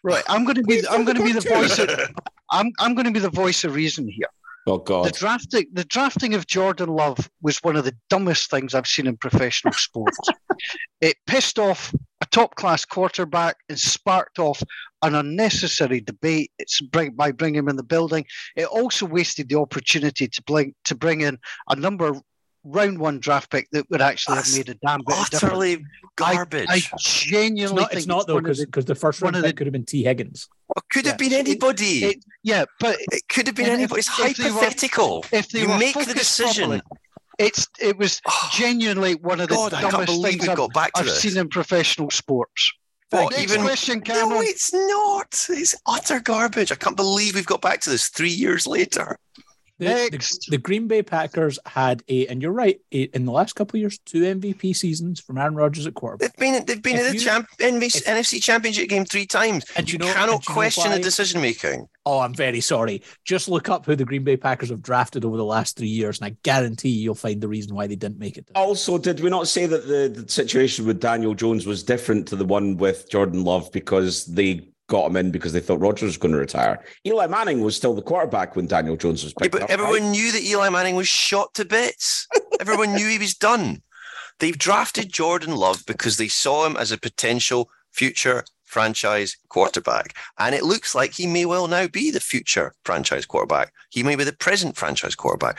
Right, I'm going to be. I'm going to be the voice. Of, <laughs> I'm. I'm going to be the voice of reason here. Oh God! The God. drafting. The drafting of Jordan Love was one of the dumbest things I've seen in professional sports. <laughs> it pissed off a top class quarterback and sparked off an unnecessary debate. It's bring, by bringing him in the building. It also wasted the opportunity to bring to bring in a number round one draft pick that would actually That's have made a damn bit of difference. Utterly garbage. I It's genuinely not, think it's not though, one because the- the first one round of the- pick could have been Tee Higgins. It could have been anybody. it- yeah, but It could have been If- anybody. It's if they were- hypothetical. if they you make the decision. properly, it's it was Oh, genuinely one of the God, dumbest things I've, got back to I've seen in professional sports. What, Next even question, no, it's not. It's utter garbage. I can't believe we've got back to this three years later. The, the, Next. the Green Bay Packers had a, and you're right, a, in the last couple of years, two MVP seasons from Aaron Rodgers at quarterback. They've been they've been If in the you- champ, NBC, if- NFC Championship game three times. And You you know, cannot and you know question the decision making. Oh, I'm very sorry. Just look up who the Green Bay Packers have drafted over the last three years, and I guarantee you'll find the reason why they didn't make it. Also, did we not say that the, the situation with Daniel Jones was different to the one with Jordan Love because they got him in because they thought Rodgers was going to retire? Eli Manning was still the quarterback when Daniel Jones was Yeah, picked but up. everyone right? knew that Eli Manning was shot to bits. <laughs> everyone knew he was done. They've drafted Jordan Love because they saw him as a potential future franchise quarterback. And it looks like he may well now be the future franchise quarterback. He may be the present franchise quarterback.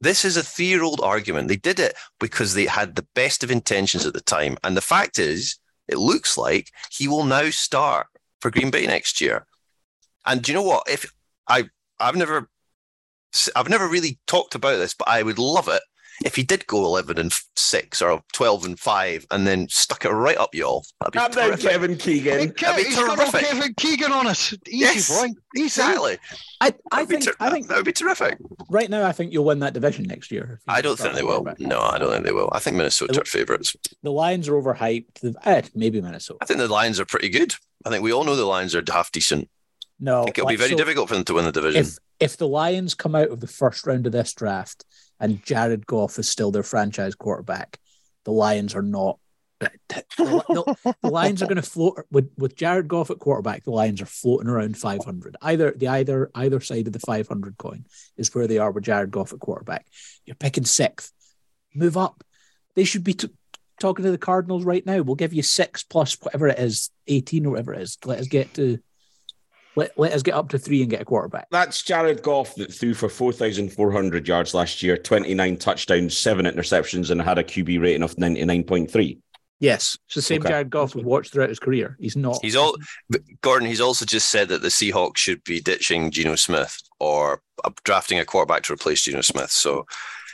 This is a three year old argument. They did it because they had the best of intentions at the time. And the fact is, it looks like he will now start for Green Bay next year. And do you know what? If I, I've never I've never really talked about this, but I would love it if he did go 11 and 6 or 12 and 5 and then stuck it right up y'all. That'd be Calm down, terrific. Kevin Keegan. Hey, that'd be Kev, he's got terrific. Kevin Keegan on us. Easy Yes, boy. Easy. Exactly. I, I think, ter- I think that would be terrific. right now, I think you'll win that division next year. I don't think they will. quarterback. No, I don't think they will. I think Minnesota are favourites. The Lions are overhyped. The, eh, maybe Minnesota. I think the Lions are pretty good. I think we all know the Lions are half decent. No, I think it'll be very so difficult for them to win the division. If if the Lions come out of the first round of this draft and Jared Goff is still their franchise quarterback, the Lions are not. <laughs> The, the- Lions are going to float with with Jared Goff at quarterback. The Lions are floating around 500. Either the either either side of the 500 coin is where they are with Jared Goff at quarterback. You're picking sixth. Move up. They should be t- talking to the Cardinals right now. We'll give you six plus whatever it is, 18 or whatever it is. Let us get to. Let, let us get up to three and get a quarterback. That's Jared Goff that threw for 4,400 yards last year, 29 touchdowns, seven interceptions, and had a QB rating of 99.3. Yes, it's the same Okay. Jared Goff we've watched throughout his career. He's not. He's all Gordon. He's also just said that the Seahawks should be ditching Geno Smith or uh, drafting a quarterback to replace Geno Smith. So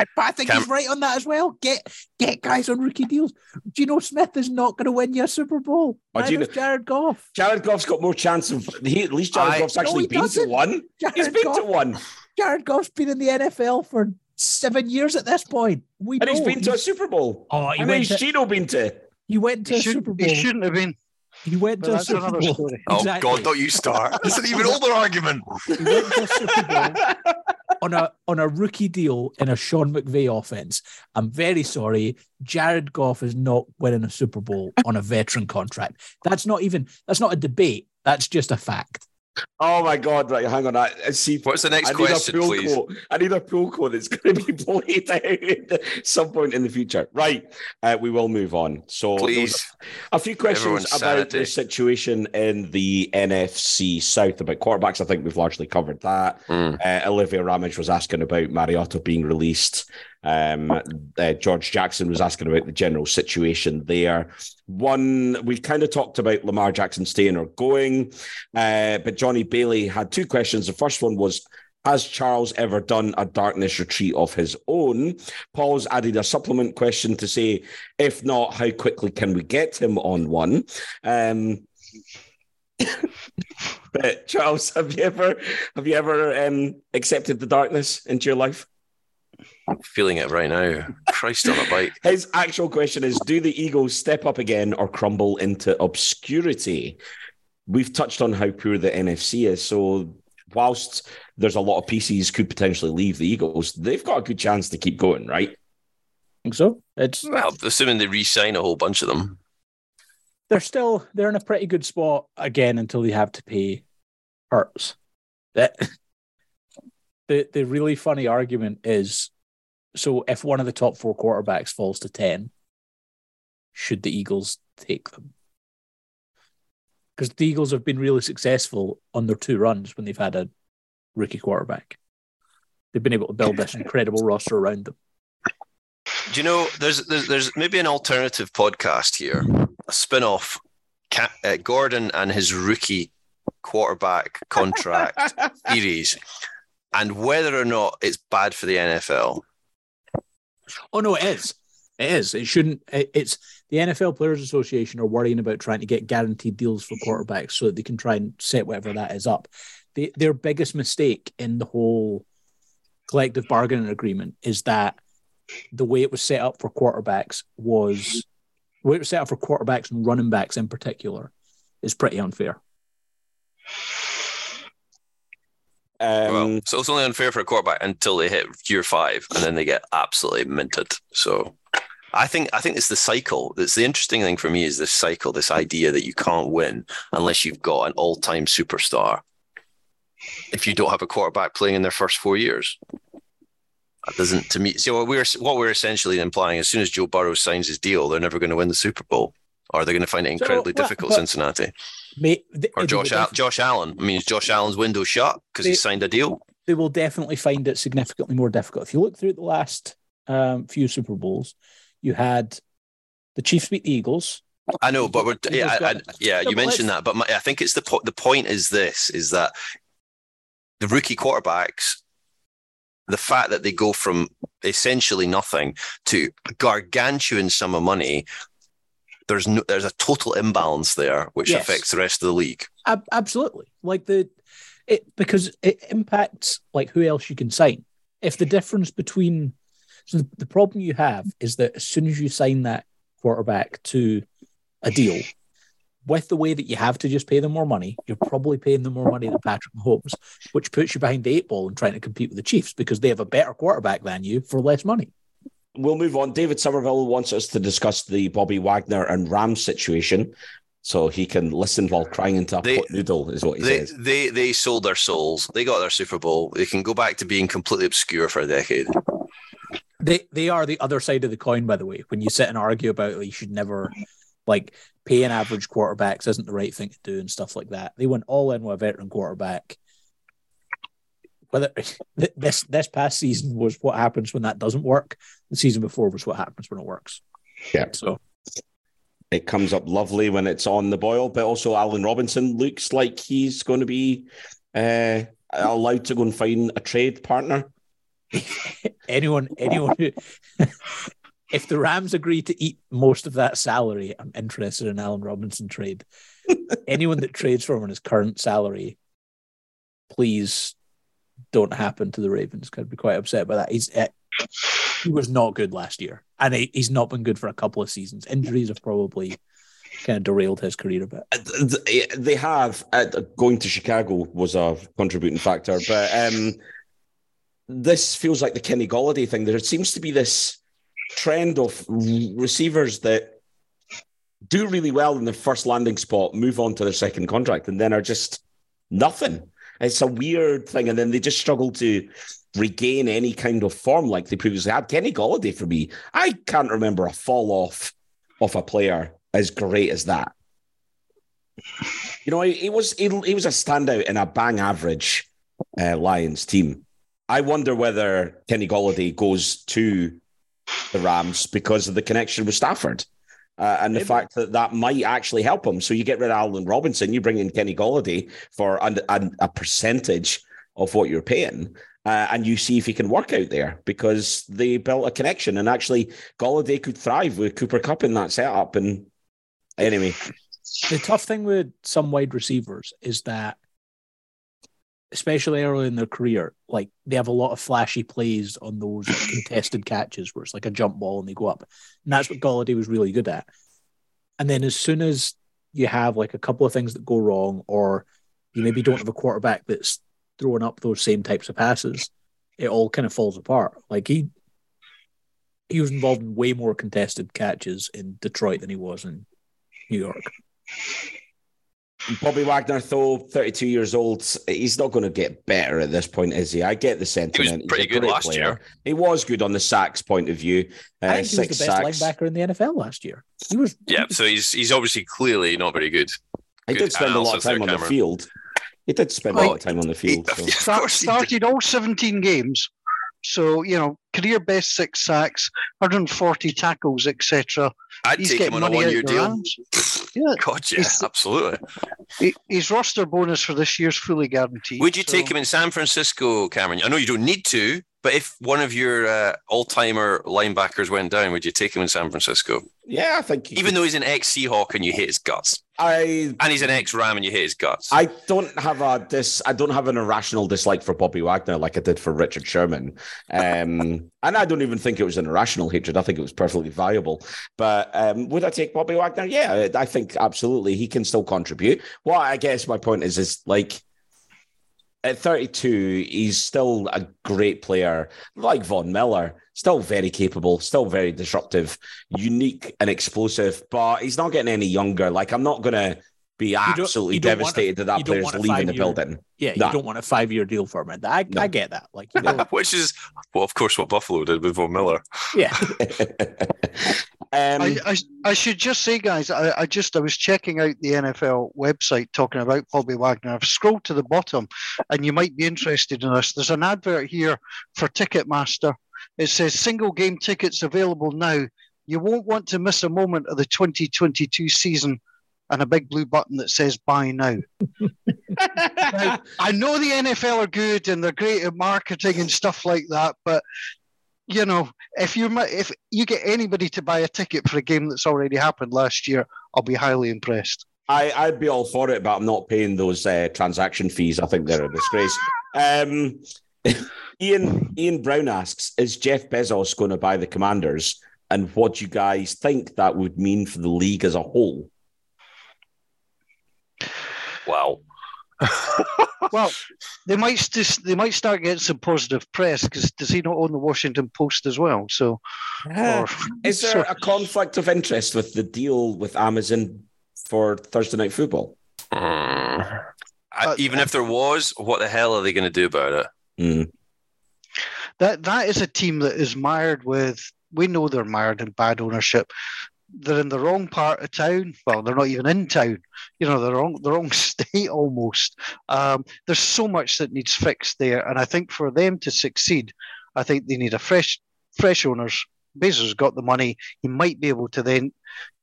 I, but I think Cam- he's right on that as well. Get get guys on rookie deals. Geno Smith is not going to win you a Super Bowl. Oh, Neither Geno- is Jared Goff. Jared Goff's got more chance of, he, at least Jared I- Goff's actually he been to doesn't. one. Jared He's been Goff, to one. Jared Goff's been in the NFL for seven years at this point. We And he's been to a Super Bowl. Oh, he and went to, Geno been to. he went to He, a should, Super Bowl. he shouldn't have been. He went But to a that's Super Bowl. story. oh Exactly. God, don't you start. It's an even <laughs> older argument. He went to a Super Bowl <laughs> on a on a rookie deal in a Sean McVay offense. I'm very sorry. Jared Goff is not winning a Super Bowl on a veteran contract. That's not even that's not a debate. That's just a fact. Oh my God! Right, hang on. I, I see. What's the next I question, please? I need a pool quote that's going to be <laughs> played out at some point in the future. Right. Uh, we will move on. So Please. a few questions Everyone's about the situation in the NFC South about quarterbacks. I think we've largely covered that. Mm. Uh, Olivia Ramage was asking about Mariota being released. Um, uh, George Jackson was asking about the general situation there. One, we've kind of talked about Lamar Jackson staying or going, uh, but Johnny Bailey had two questions. The first one was, has Charles ever done a darkness retreat of his own? Paul's added a supplement question to say, if not, how quickly can we get him on one? Um, <laughs> but Charles, have you ever have you ever um, accepted the darkness into your life? I'm feeling it right now. Christ on a bike. <laughs> His actual question is: Do the Eagles step up again or crumble into obscurity? We've touched on how poor the NFC is, so whilst there's a lot of pieces could potentially leave the Eagles, they've got a good chance to keep going, right? I think so. It's Well, assuming they re-sign a whole bunch of them. they're still they're in a pretty good spot again until they have to pay Hurts. That <laughs> the the really funny argument is so if one of the top four quarterbacks falls to ten, should the Eagles take them? Because the Eagles have been really successful on their two runs when they've had a rookie quarterback. They've been able to build this <laughs> incredible roster around them. Do you know there's there's, there's maybe an alternative podcast here, a spin-off, Ca- uh, Gordon and his rookie quarterback contract <laughs> series, and whether or not it's bad for the NFL. Oh no, it is. It is. It shouldn't. It's the NFL Players Association are worrying about trying to get guaranteed deals for quarterbacks so that they can try and set whatever that is up. Their biggest mistake in the whole collective bargaining agreement is that the way it was set up for quarterbacks was the way it was set up for quarterbacks and running backs in particular is pretty unfair. Um, well, so it's only unfair for a quarterback until they hit year five, and then they get absolutely minted. So. I think I think it's the cycle. That's the interesting thing for me is this cycle, this idea that you can't win unless you've got an all-time superstar. If you don't have a quarterback playing in their first four years, that doesn't to me. So what we're what we're essentially implying, as soon as Joe Burrow signs his deal, they're never going to win the Super Bowl, or they're going to find it So, incredibly well, difficult. but- Cincinnati May, they, or Josh def- Josh Allen. I mean, is Josh Allen's window shut because he signed a deal? they will definitely find it significantly more difficult. If you look through the last um, few Super Bowls, you had the Chiefs beat the Eagles. I know, but we're yeah, I, I, yeah. You mentioned that, but my, I think it's the po- the point is this: is that the rookie quarterbacks, the fact that they go from essentially nothing to a gargantuan sum of money. There's no, there's a total imbalance there, which Yes. affects the rest of the league. Ab- absolutely, like the it because it impacts like who else you can sign. If the difference between so the, the problem you have is that as soon as you sign that quarterback to a deal, with the way that you have to just pay them more money, you're probably paying them more money than Patrick Mahomes, which puts you behind the eight ball and trying to compete with the Chiefs because they have a better quarterback than you for less money. We'll move on. David Somerville wants us to discuss the Bobby Wagner and Rams situation, so he can listen while crying into a They- pot noodle, is what he They, says. they they sold their souls. They got their Super Bowl. They can go back to being completely obscure for a decade. They they are the other side of the coin, by the way. When you sit and argue about it, you should never like paying average quarterbacks isn't the right thing to do and stuff like that. They went all in with a veteran quarterback. Whether <laughs> this this past season was what happens when that doesn't work. The season before was what happens when it works. Yeah. So It comes up lovely when it's on the boil, but also Allen Robinson looks like he's going to be uh, allowed to go and find a trade partner. <laughs> anyone anyone who <laughs> if the Rams agree to eat most of that salary, I'm interested in Allen Robinson trade. <laughs> anyone that trades for him on his current salary, please don't happen to the Ravens. I'd be quite upset by that. He's uh, he was not good last year, and he, he's not been good for a couple of seasons. Injuries have probably kind of derailed his career a bit. Uh, They have uh, going to Chicago was a contributing factor, but um, this feels like the Kenny Golladay thing. There seems to be this trend of receivers that do really well in their first landing spot, move on to their second contract, and then are just nothing. It's a weird thing, and then they just struggle to regain any kind of form like they previously had. Kenny Golladay for me, I can't remember a fall off of a player as great as that. You know, he, was he, he was a standout in a bang average uh, Lions team. I wonder whether Kenny Golladay goes to the Rams because of the connection with Stafford. Uh, and the Maybe. fact that that might actually help him. So you get rid of Allen Robinson, you bring in Kenny Golladay for a, a, a percentage of what you're paying, uh, and you see if he can work out there because they built a connection. And actually, Golladay could thrive with Cooper Kupp in that setup. And anyway, the tough thing with some wide receivers is that, especially early in their career, like they have a lot of flashy plays on those like, <coughs> contested catches where it's like a jump ball and they go up. And that's what Golladay was really good at. And then as soon as you have like a couple of things that go wrong, or you maybe don't have a quarterback that's throwing up those same types of passes, it all kind of falls apart. Like he he was involved in way more contested catches in Detroit than he was in New York. Bobby Wagner, though, 32 years old, he's not going to get better at this point, is he? I get the sentiment. He was pretty good last player. year. He was good on the sacks point of view. Uh, I think he was the best sacks. linebacker in the NFL last year. He was Yeah, so he's he's obviously clearly not very good. He Good did spend a lot of time on the field. He did spend a lot of time on the field. So. Of Start, course started all 17 games. So, you know, career best six sacks, 140 tackles, etc. I'd He's take him getting on a money one out year the deal. Rams. <laughs> Yeah. God, yeah, He's- absolutely. His roster bonus for this year's fully guaranteed. Would you so- take him in San Francisco, Cameron? I know you don't need to, but if one of your uh, all timer linebackers went down, would you take him in San Francisco? Yeah, I think. Even could- though he's an ex Seahawk and you hate his guts, I and he's an ex Ram and you hate his guts. I don't have a dis. I don't have an irrational dislike for Bobby Wagner like I did for Richard Sherman, um, <laughs> and I don't even think it was an irrational hatred. I think it was perfectly viable. But um, would I take Bobby Wagner? Yeah, I think absolutely he can still contribute. What I guess my point is is like. At 32, he's still a great player, like Von Miller. Still very capable, still very disruptive, unique and explosive. But he's not getting any younger. Like I'm not gonna be absolutely you a- devastated that that don't player's leaving the five-year- building. yeah, No. you don't want a five year deal for him. And I, No. I get that. Like you know, <laughs> Which is, well, of course, what Buffalo did with Von Miller. yeah. <laughs> um, I, I, I should just say, guys, I, I just I was checking out the NFL website talking about Bobby Wagner. I've scrolled to the bottom, and you might be interested in this. There's an advert here for Ticketmaster. It says single game tickets available now. You won't want to miss a moment of the 2022 season, and a big blue button that says buy now. <laughs> Now, I know the NFL are good and they're great at marketing and stuff like that, but you know, if you if you get anybody to buy a ticket for a game that's already happened last year, I'll be highly impressed. I, I'd be all for it, but I'm not paying those uh, transaction fees. I think they're a disgrace. Um, <laughs> Ian Ian Brown asks, "Is Jeff Bezos going to buy the Commanders? And what do you guys think that would mean for the league as a whole?" Wow. Well, they might st- they might start getting some positive press because does he not own the Washington Post as well? So, or, <laughs> Is there so- a conflict of interest with the deal with Amazon for Thursday Night Football? I- Uh, even if there was, what the hell are they going to do about it? Mm. that that is a team that is mired with. We know they're mired in bad ownership. They're in the wrong part of town. Well, they're not even in town. You know, they're wrong, the wrong <laughs> state almost. Um, there's so much that needs fixed there, and I think for them to succeed, I think they need a fresh, fresh owners. Bezos got the money. He might be able to then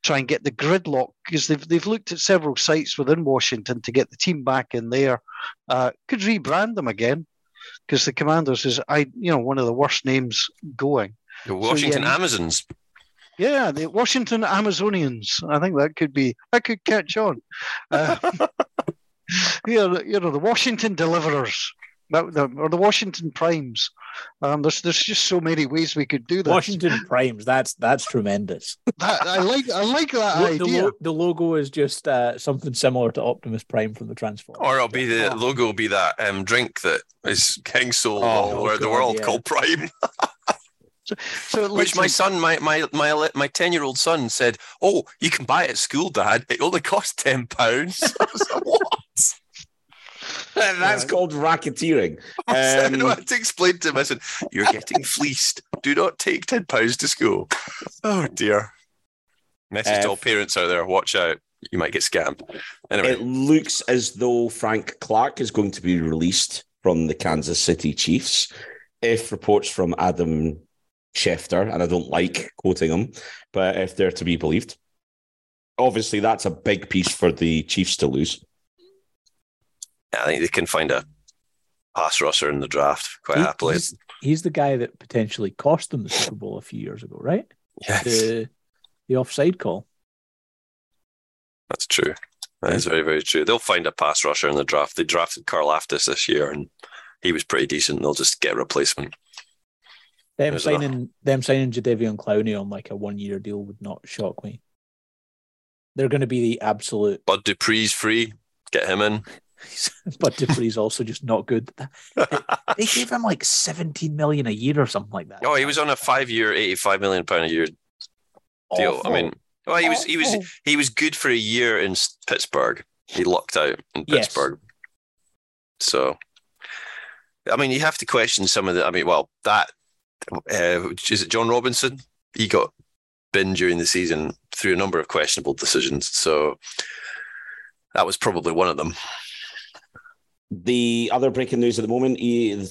try and get the gridlock because they've they've looked at several sites within Washington to get the team back in there. Uh, could rebrand them again because the Commanders is I you know one of the worst names going. The Washington yeah. Amazons. Yeah, the Washington Amazonians. I think that could be that could catch on. Uh, <laughs> you, know, you know the Washington Deliverers. That, the, or the Washington Primes. Um, there's there's just so many ways we could do that. Washington Primes. That's that's tremendous. <laughs> That, I like I like that the, idea. lo- the logo is just uh, something similar to Optimus Prime from the Transformers. Or it'll be the logo will be that um, drink that is King Soul Oh, all over the world yeah. called Prime. <laughs> so it Which looks my son, my my my my ten year old son said, "Oh, you can buy it at school, Dad. It only costs ten pounds." <laughs> I was like, what? That's Yeah. called racketeering. <laughs> I said, no, I Um, had to explain to him. I said, "You're getting fleeced. Do not take ten pounds to school." Oh dear. Message Uh, to all parents out there: Watch out. You might get scammed. Anyway, It looks as though Frank Clark is going to be released from the Kansas City Chiefs. If reports from Adam Schefter, and I don't like quoting him, but if they're to be believed, obviously that's a big piece for the Chiefs to lose. I think they can find a pass rusher in the draft quite He- happily. he's, he's the guy that potentially cost them the Super Bowl a few years ago, right? Yes. The the offside call. That's true. That is very, very true. They'll find a pass rusher in the draft. They drafted Karlaftis this year, and he was pretty decent. They'll just get a replacement. Them There's signing them signing Jadeveon Clowney on like a one year deal would not shock me. They're going to be the absolute, Bud Dupree's free. Get him in. <laughs> but Dupree's also just not good. <laughs> They gave him like seventeen million a year or something like that. oh, he was on a five-year, eighty-five million pound a year deal. Awful. I mean, well, he was he was he was good for a year in Pittsburgh. He lucked out in Yes. Pittsburgh. So, I mean, you have to question some of the. I mean, well, that uh, is it. Jon Robinson. He got bin during the season through a number of questionable decisions. So that was probably one of them. The other breaking news at the moment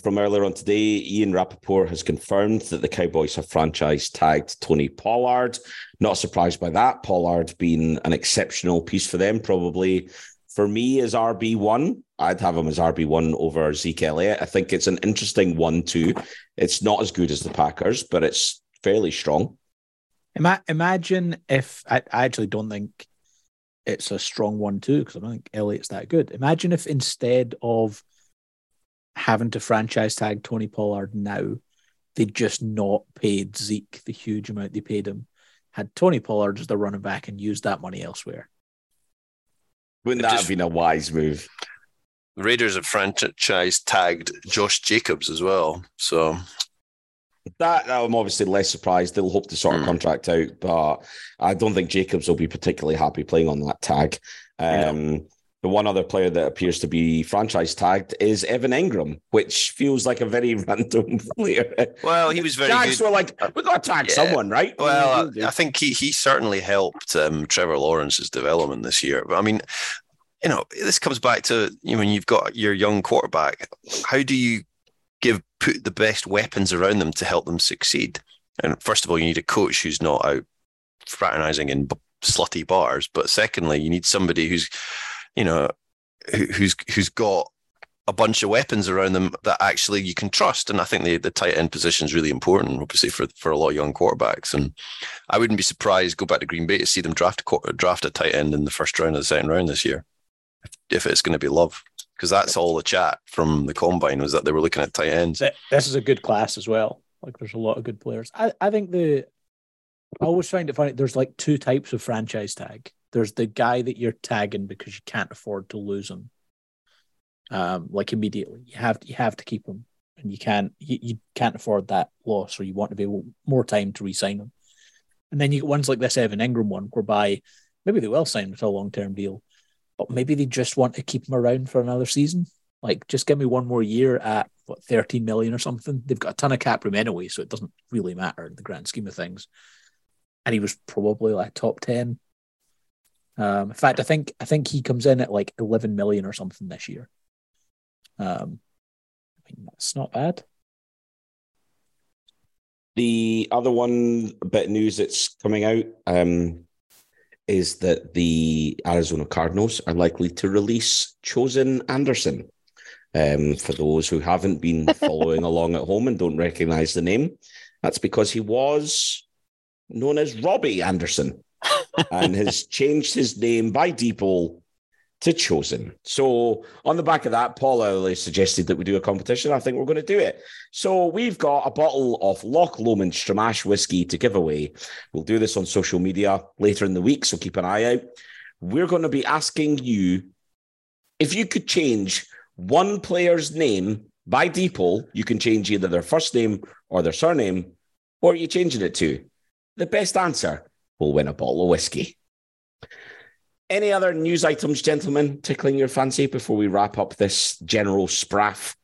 from earlier on today, Ian Rapoport has confirmed that the Cowboys have franchise tagged Tony Pollard. Not surprised by that. Pollard being an exceptional piece for them, probably for me as RB1. I'd have him as RB1 over Zeke Elliott. I think it's an interesting one, too. It's not as good as the Packers, but it's fairly strong. Ima- imagine if I, I actually don't think it's a strong one too because I don't think Elliott's that good. Imagine if instead of having to franchise tag Tony Pollard now, they just not paid Zeke the huge amount they paid him, had Tony Pollard as the running back and used that money elsewhere. Wouldn't that just- have been a wise move? Raiders have franchise tagged Josh Jacobs as well. So That I'm obviously less surprised. They'll hope to sort a Hmm. contract out, but I don't think Jacobs will be particularly happy playing on that tag. Um, The one other player that appears to be franchise tagged is Evan Engram, which feels like a very <laughs> random player. well, he was very Jags good. were like, we got to tag Yeah. someone, right? Well, I, I think he he certainly helped um, Trevor Lawrence's development this year. But I mean, you know, this comes back to you know, when you've got your young quarterback. How do you give put the best weapons around them to help them succeed? And first of all, you need a coach who's not out fraternizing in slutty bars. But secondly, you need somebody who's, you know, who, who's who's got a bunch of weapons around them that actually you can trust. And I think the, the tight end position is really important, obviously, for, for a lot of young quarterbacks. And I wouldn't be surprised, go back to Green Bay to see them draft a, draft a tight end in the first round or the second round this year, if, if it's going to be love. Because that's all the chat from the combine was that they were looking at tight ends. This is a good class as well. Like there's a lot of good players. I, I think the I always find it funny. There's like two types of franchise tag. There's the guy that you're tagging because you can't afford to lose him. Um, like immediately. You have to you have to keep him and you can't you, you can't afford that loss or you want to be more time to re-sign him. And then you get ones like this Evan Engram one whereby maybe they will sign to a long term deal, but maybe they just want to keep him around for another season. Like, just give me one more year at what 13 million or something. They've got a ton of cap room anyway, so it doesn't really matter in the grand scheme of things. And he was probably like top 10. Um, in fact, I think I think he comes in at like 11 million or something this year. Um, I mean, that's not bad. The other one bit news that's coming out um, is that the Arizona Cardinals are likely to release Chosen Anderson. Um, for those who haven't been <laughs> following along at home and don't recognize the name, that's because he was known as Robbie Anderson <laughs> and has changed his name by default to Chosen. So, on the back of that, Paul earlier suggested that we do a competition. I think we're going to do it. So, we've got a bottle of Loch Lomond Stramash whiskey to give away. We'll do this on social media later in the week, so keep an eye out. We're going to be asking you if you could change one player's name by default, you can change either their first name or their surname. What are you changing it to? The best answer will win a bottle of whiskey. Any other news items, gentlemen, tickling your fancy before we wrap up this general spraff?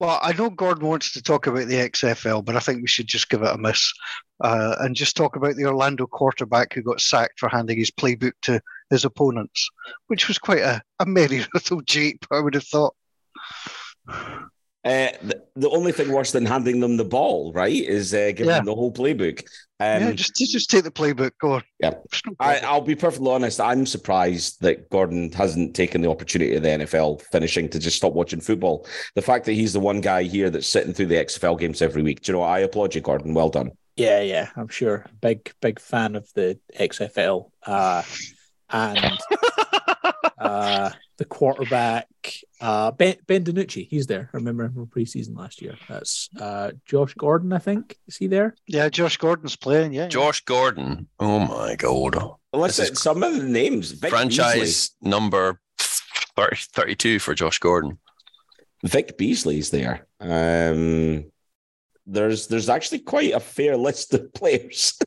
Well, I know Gordon wants to talk about the XFL, but I think we should just give it a miss uh, and just talk about the Orlando quarterback who got sacked for handing his playbook to his opponents, which was quite a, a merry <laughs> little jeep, I would have thought. Uh, the, the only thing worse than handing them the ball, right, is uh, giving Yeah. them the whole playbook. Um, yeah, just just take the playbook. Go on. Yeah. I, I'll be perfectly honest. I'm surprised that Gordon hasn't taken the opportunity of the NFL finishing to just stop watching football. The fact that he's the one guy here that's sitting through the XFL games every week. Do you know what? I applaud you, Gordon. Well done. Yeah, yeah, I'm sure. Big, big fan of the XFL. Uh, and <laughs> uh, the quarterback uh, Ben Ben DiNucci. He's there. I remember him from preseason last year. That's uh, Josh Gordon, I think. Is he there? Yeah, Josh Gordon's playing. Yeah, Josh Gordon. Oh my god. Listen, is some of the names. Vic Franchise number 30, 32 for Josh Gordon. Vic Beasley's there. Um, there's there's actually quite a fair list of <laughs> players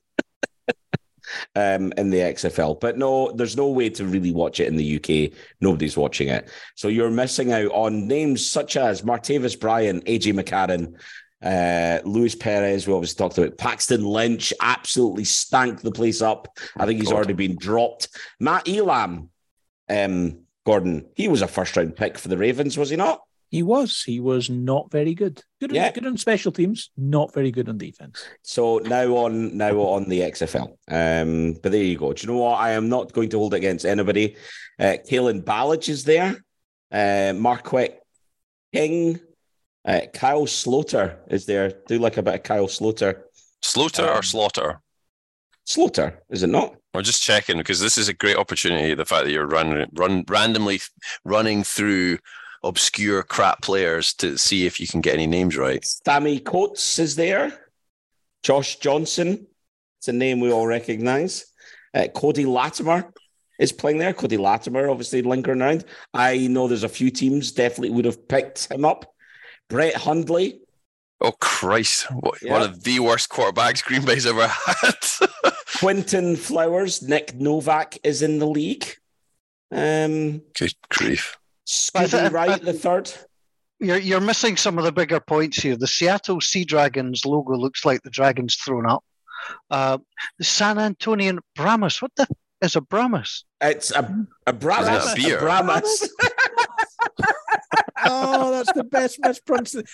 um, in the XFL, but no, there's no way to really watch it in the UK. Nobody's watching it, so you're missing out on names such as Martavis Bryant, AJ McCarron. Uh, Luis Perez, we obviously talked about. Paxton Lynch absolutely stank the place up. I think he's God. already been dropped. Matt Elam, um, Gordon, he was a first round pick for the Ravens, was he not? He was. He was not very good. Good, Yeah. on, good on special teams, not very good on defense. So now on now on the XFL. Um, but there you go. Do you know what? I am not going to hold it against anybody. Uh, Kalen Ballage is there. Uh, Marquette King. Uh, Kyle Sloter is there. Do like a bit of Kyle Sloter. Slaughter Um, or slaughter? Slaughter, is it not? I'm just checking because this is a great opportunity. The fact that you're run, run randomly running through obscure crap players to see if you can get any names right. Sammie Coates is there. Josh Johnson. It's a name we all recognize. Uh, Cody Latimer is playing there. Cody Latimer, obviously lingering around. I know there's a few teams definitely would have picked him up. Brett Hundley. Oh Christ! What, Yeah. One of the worst quarterbacks <laughs> Green Bay's ever had. <laughs> Quinton Flowers. Nick Novak is in the league. Um, Good grief! I Scooby thi- Wright the third. you're you're missing some of the bigger points here. The Seattle Sea Dragons logo looks like the dragon's thrown up. Uh, the San Antonian Brahmas. What the is a Brahmas? It's a, a Brahmas. Is it a beer? Brahmas. <laughs> oh, that's the best mispronunciation.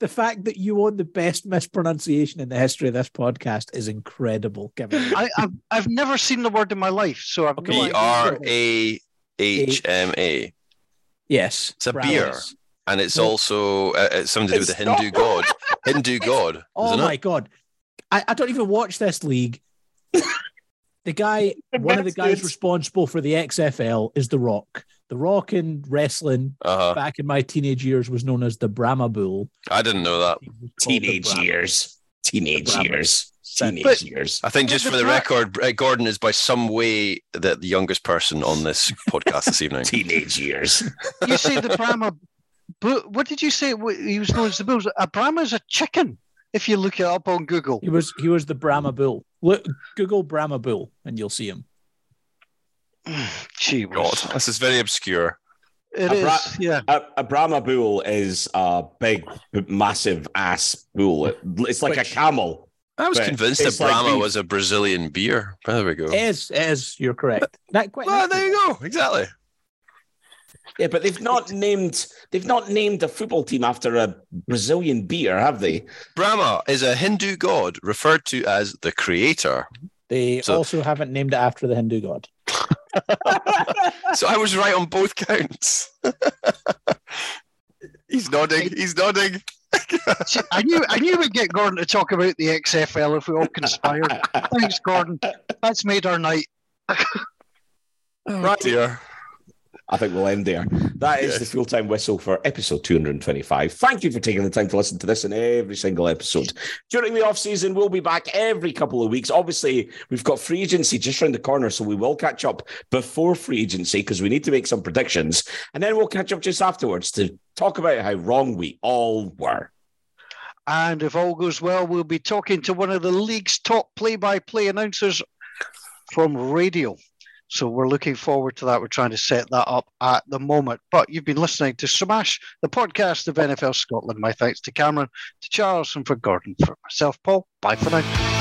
The fact that you own the best mispronunciation in the history of this podcast is incredible. Given I, I've I've never seen the word in my life, so I've no B idea. R A H M A, yes, It's a Brahmas. beer. and it's also uh, it's something to do with the It's not. Hindu god. Hindu <laughs> god, Oh isn't my it? god, I, I don't even watch this league. <laughs> the guy, one of the guys responsible for the XFL is The Rock. The Rock in wrestling Uh-huh. back in my teenage years was known as the Brahma Bull. I didn't know that. He was called the Teenage years. Teenage years. Teenage But- years. I think just for the the record, Gordon is by some way the, the youngest person on this podcast this evening. <laughs> Teenage years. You say the Brahma. Bu- what did you say? He was known as the Bulls. A Brahma is a chicken. If you look it up on Google. He was he was the Brahma Bull. Look, Google Brahma Bull, and you'll see him. <sighs> Gee God, this is very obscure. It A is. Bra- Yeah. A, a Brahma bull is a big, massive ass bull. It- it's like Which- a camel. I was But convinced that it's like Brahma was a Brazilian beer. There we go. As as you're correct. That quite Well, there you go. Exactly. Yeah, but they've not named they've not named a football team after a Brazilian beer, have they? Brahma is a Hindu god referred to as the creator. They So- also haven't named it after the Hindu god. <laughs> So I was right on both counts. <laughs> he's nodding. He's nodding. See, I knew I knew we'd get Gordon to talk about the XFL if we all conspired. Thanks, Gordon. That's made our night. Right dear. I think we'll end there. That is Yes. the full time whistle for episode 225. Thank you for taking the time to listen to this in every single episode. During the off season, we'll be back every couple of weeks. Obviously, we've got free agency just around the corner, so we will catch up before free agency because we need to make some predictions. And then we'll catch up just afterwards to talk about how wrong we all were. And if all goes well, we'll be talking to one of the league's top play-by-play announcers from radio. So we're looking forward to that. We're trying to set that up at the moment. But you've been listening to Smash, the podcast of NFL Scotland. My thanks to Cameron, to Charles, and for Gordon. For myself, Paul. Bye for now.